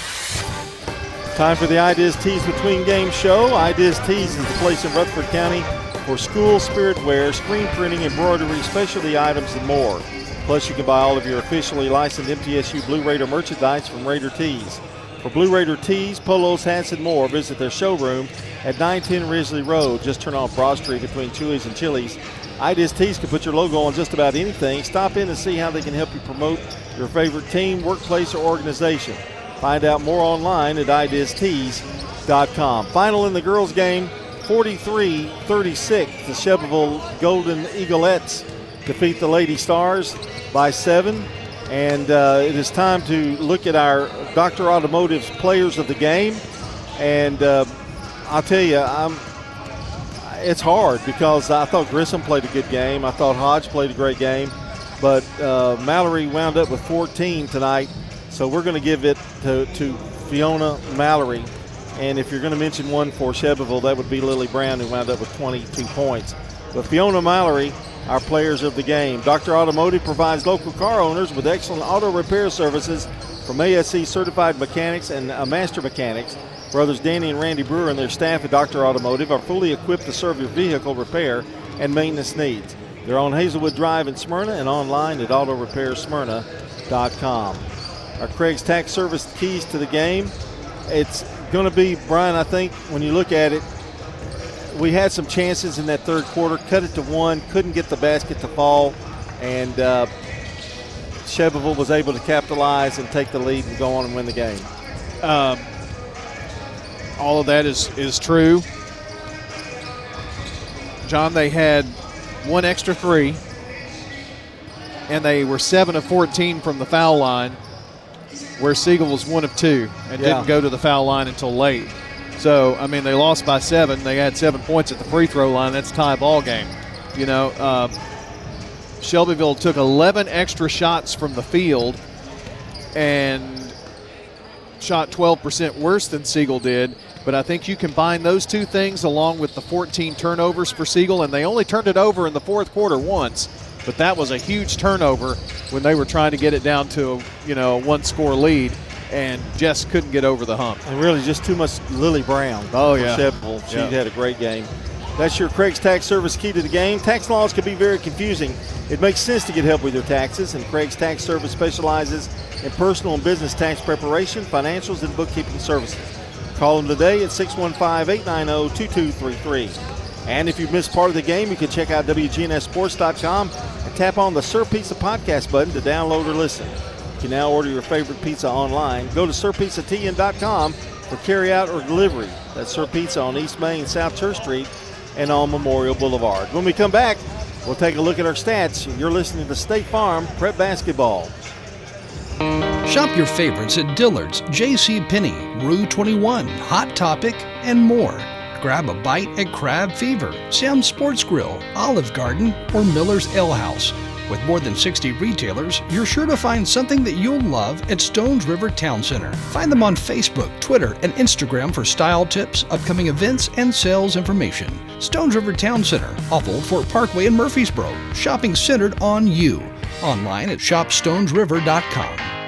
Time for the Ideas Tees Between Game show. Ideas Tees is the place in Rutherford County for school spirit wear, screen printing, embroidery, specialty items, and more. Plus, you can buy all of your officially licensed MTSU Blue Raider merchandise from Raider Tees. For Blue Raider tees, polos, hats, and more, visit their showroom at 910 Ridgely Road. Just turn off Broad Street between Chuy's and Chili's. Ideas Tees can put your logo on just about anything. Stop in and see how they can help you promote your favorite team, workplace, or organization. Find out more online at ideastees.com. Final in the girls' game 43 36. The Shelbyville Golden Eaglettes defeat the Lady Stars by seven. And uh, it is time to look at our Dr. Automotive's players of the game. And uh, I'll tell you, I'm it's hard because I thought Grissom played a good game. I thought Hodge played a great game, but uh, Mallory wound up with 14 tonight. So we're going to give it to, to Fiona Mallory. And if you're going to mention one for Shelbyville, that would be Lily Brown, who wound up with 22 points. But Fiona Mallory, our players of the game. Dr. Automotive provides local car owners with excellent auto repair services from ASE certified mechanics and uh, master mechanics. Brothers Danny and Randy Brewer and their staff at Dr. Automotive are fully equipped to serve your vehicle repair and maintenance needs. They're on Hazelwood Drive in Smyrna and online at autorepairsmyrna.com. Our Craig's Tax Service keys to the game. It's going to be, Brian, I think when you look at it, we had some chances in that third quarter, cut it to one, couldn't get the basket to fall, and uh, Shelbyville was able to capitalize and take the lead and go on and win the game. Um, all of that is, is true. John, they had one extra three, and they were 7 of 14 from the foul line, where Siegel was 1 of 2 and Yeah. didn't go to the foul line until late. So, I mean, they lost by seven. They had seven points at the free throw line. That's tie ball game. You know, uh, Shelbyville took 11 extra shots from the field and shot 12% worse than Siegel did. But I think you combine those two things along with the 14 turnovers for Siegel, and they only turned it over in the fourth quarter once. But that was a huge turnover when they were trying to get it down to you know a one-score lead, and just couldn't get over the hump. And really, just too much Lily Brown. Oh, yeah. She Yeah. had a great game. That's your Craig's Tax Service key to the game. Tax laws can be very confusing. It makes sense to get help with your taxes, and Craig's Tax Service specializes in personal and business tax preparation, financials, and bookkeeping services. Call them today at 615 890 2233. And if you've missed part of the game, you can check out WGNSSports.com and tap on the Sir Pizza Podcast button to download or listen. You can now order your favorite pizza online. Go to SirPizzaTN.com for carryout or delivery. That's Sir Pizza on East Main, South Church Street, and on Memorial Boulevard. When we come back, we'll take a look at our stats. You're listening to State Farm Prep Basketball. Shop your favorites at Dillard's, J.C. Penney, Rue 21, Hot Topic, and more. Grab a bite at Crab Fever, Sam's Sports Grill, Olive Garden, or Miller's Ale House. With more than 60 retailers, you're sure to find something that you'll love at Stones River Town Center. Find them on Facebook, Twitter, and Instagram for style tips, upcoming events, and sales information. Stones River Town Center, off Old Fort Parkway in Murfreesboro. Shopping centered on you. Online at shopstonesriver.com.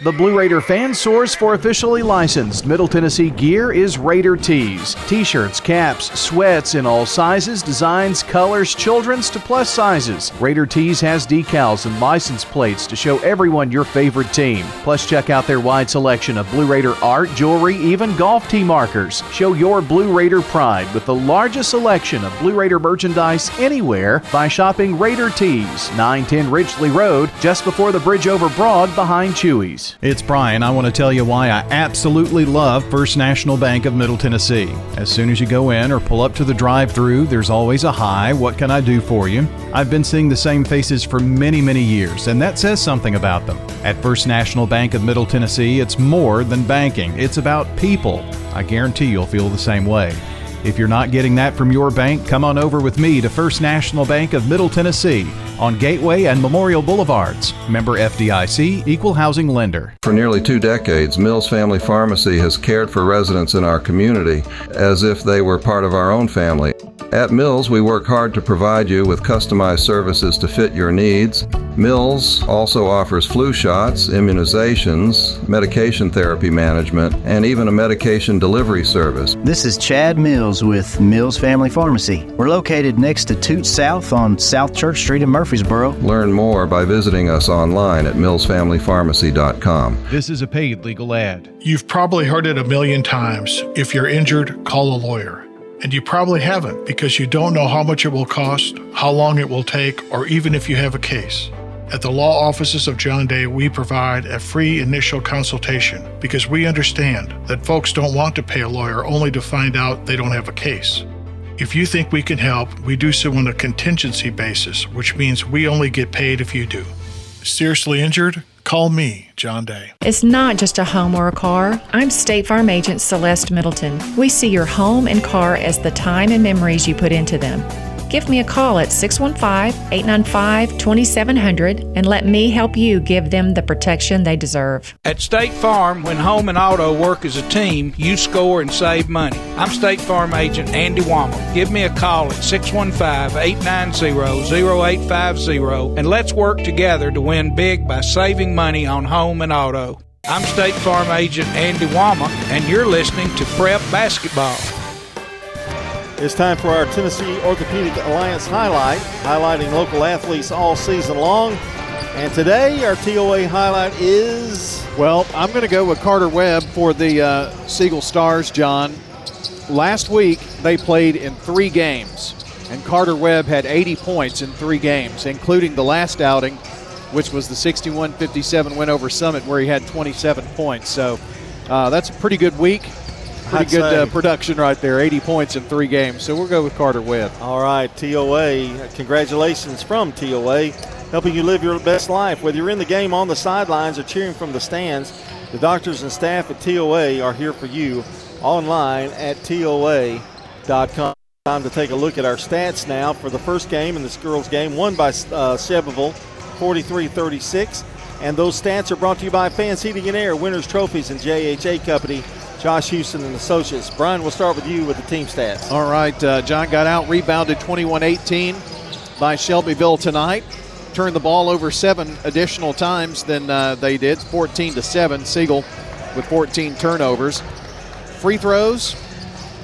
The Blue Raider fan source for officially licensed Middle Tennessee gear is Raider Tees. T shirts, caps, sweats in all sizes, designs, colors, children's to plus sizes. Raider Tees has decals and license plates to show everyone your favorite team. Plus, check out their wide selection of Blue Raider art, jewelry, even golf tee markers. Show your Blue Raider pride with the largest selection of Blue Raider merchandise anywhere by shopping Raider Tees, 910 Ridgely Road, just before the bridge over Broad behind Chuy's. It's Brian. I want to tell you why I absolutely love First National Bank of Middle Tennessee. As soon as you go in or pull up to the drive through, there's always a hi, what can I do for you? I've been seeing the same faces for many, many years, and that says something about them. At First National Bank of Middle Tennessee, it's more than banking, it's about people. I guarantee you'll feel the same way. If you're not getting that from your bank, come on over with me to First National Bank of Middle Tennessee on Gateway and Memorial Boulevards. Member FDIC, Equal Housing Lender. For nearly two decades, Mills Family Pharmacy has cared for residents in our community as if they were part of our own family. At Mills, we work hard to provide you with customized services to fit your needs. Mills also offers flu shots, immunizations, medication therapy management, and even a medication delivery service. This is Chad Mills with Mills Family Pharmacy. We're located next to Toot South on South Church Street in Murfreesboro. Learn more by visiting us online at millsfamilypharmacy.com. This is a paid legal ad. You've probably heard it a million times. If you're injured, call a lawyer. And you probably haven't because you don't know how much it will cost, how long it will take, or even if you have a case. At the law offices of John Day, we provide a free initial consultation because we understand that folks don't want to pay a lawyer only to find out they don't have a case. If you think we can help, we do so on a contingency basis, which means we only get paid if you do. Seriously injured? Call me, John Day. It's not just a home or a car. I'm State Farm Agent Celeste Middleton. We see your home and car as the time and memories you put into them. Give me a call at 615 895 2700 and let me help you give them the protection they deserve. At State Farm, when home and auto work as a team, you score and save money. I'm State Farm Agent Andy Womack. Give me a call at 615 890 0850 and let's work together to win big by saving money on home and auto. I'm State Farm Agent Andy Womack, and you're listening to Prep Basketball. It's time for our Tennessee Orthopedic Alliance highlight, highlighting local athletes all season long. And today, our TOA highlight is. Well, I'm going to go with Carter Webb for the uh, Siegel Stars, John. Last week, they played in three games, and Carter Webb had 80 points in three games, including the last outing, which was the 61 57 win over Summit, where he had 27 points. So uh, that's a pretty good week pretty I'd good uh, production right there. 80 points in three games. So we'll go with Carter Webb. All right, TOA. Congratulations from TOA, helping you live your best life. Whether you're in the game on the sidelines or cheering from the stands, the doctors and staff at TOA are here for you online at TOA.com. Time to take a look at our stats now for the first game in this girls' game, won by uh, Shelbyville 43 36. And those stats are brought to you by Fans Heating and Air, Winners Trophies, and JHA Company. Josh Houston and Associates. Brian, we'll start with you with the team stats. All right, uh, John got out, rebounded 21 18 by Shelbyville tonight. Turned the ball over seven additional times than uh, they did, 14 to 7. Siegel with 14 turnovers. Free throws,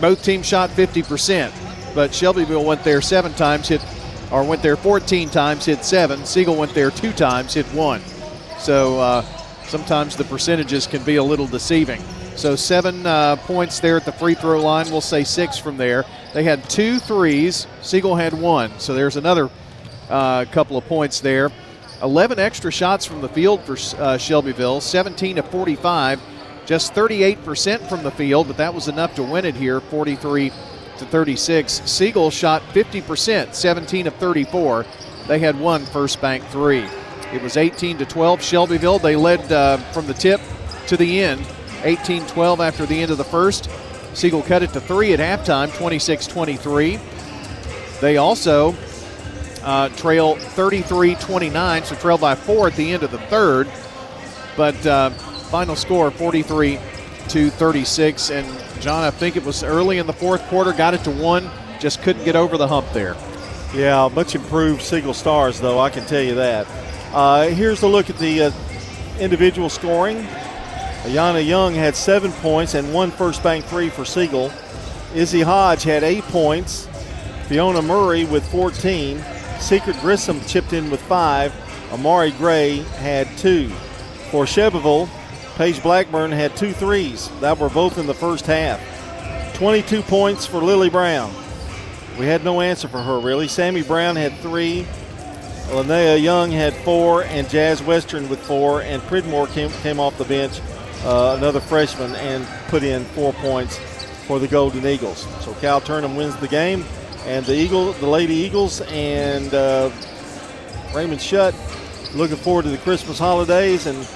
both teams shot 50%, but Shelbyville went there seven times, hit, or went there 14 times, hit seven. Siegel went there two times, hit one. So uh, sometimes the percentages can be a little deceiving. So seven uh, points there at the free throw line. We'll say six from there. They had two threes. Siegel had one. So there's another uh, couple of points there. 11 extra shots from the field for uh, Shelbyville. 17 to 45. Just 38% from the field, but that was enough to win it here. 43 to 36. Siegel shot 50%, 17 of 34. They had one first bank three. It was 18 to 12. Shelbyville, they led uh, from the tip to the end. 18 12 after the end of the first. Siegel cut it to three at halftime, 26 23. They also uh, trail 33 29, so trail by four at the end of the third. But uh, final score 43 to 36. And John, I think it was early in the fourth quarter, got it to one, just couldn't get over the hump there. Yeah, much improved Siegel Stars, though, I can tell you that. Uh, here's a look at the uh, individual scoring. Ayana Young had seven points and one first bank three for Siegel. Izzy Hodge had eight points. Fiona Murray with 14. Secret Grissom chipped in with five. Amari Gray had two. For Shelbyville, Paige Blackburn had two threes. That were both in the first half. 22 points for Lily Brown. We had no answer for her, really. Sammy Brown had three. Linnea Young had four, and Jazz Western with four, and Pridmore came, came off the bench, uh, another freshman, and put in four points for the Golden Eagles. So Cal Turnham wins the game, and the Eagle, the Lady Eagles, and uh, Raymond Shutt looking forward to the Christmas holidays, and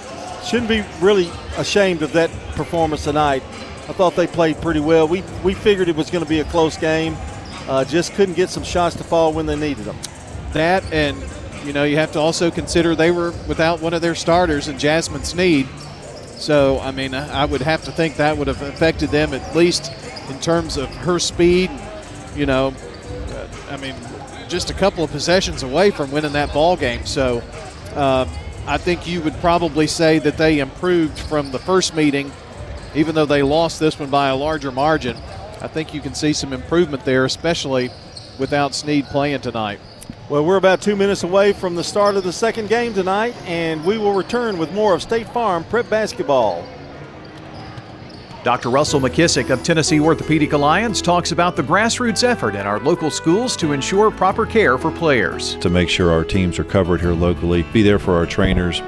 shouldn't be really ashamed of that performance tonight. I thought they played pretty well. We we figured it was going to be a close game, uh, just couldn't get some shots to fall when they needed them. That and you know you have to also consider they were without one of their starters and Jasmine Sneed. So I mean I would have to think that would have affected them at least in terms of her speed. You know, uh, I mean just a couple of possessions away from winning that ball game. So um, I think you would probably say that they improved from the first meeting, even though they lost this one by a larger margin. I think you can see some improvement there, especially without Sneed playing tonight. Well, we're about two minutes away from the start of the second game tonight, and we will return with more of State Farm Prep Basketball. Dr. Russell McKissick of Tennessee Orthopedic Alliance talks about the grassroots effort in our local schools to ensure proper care for players. To make sure our teams are covered here locally, be there for our trainers,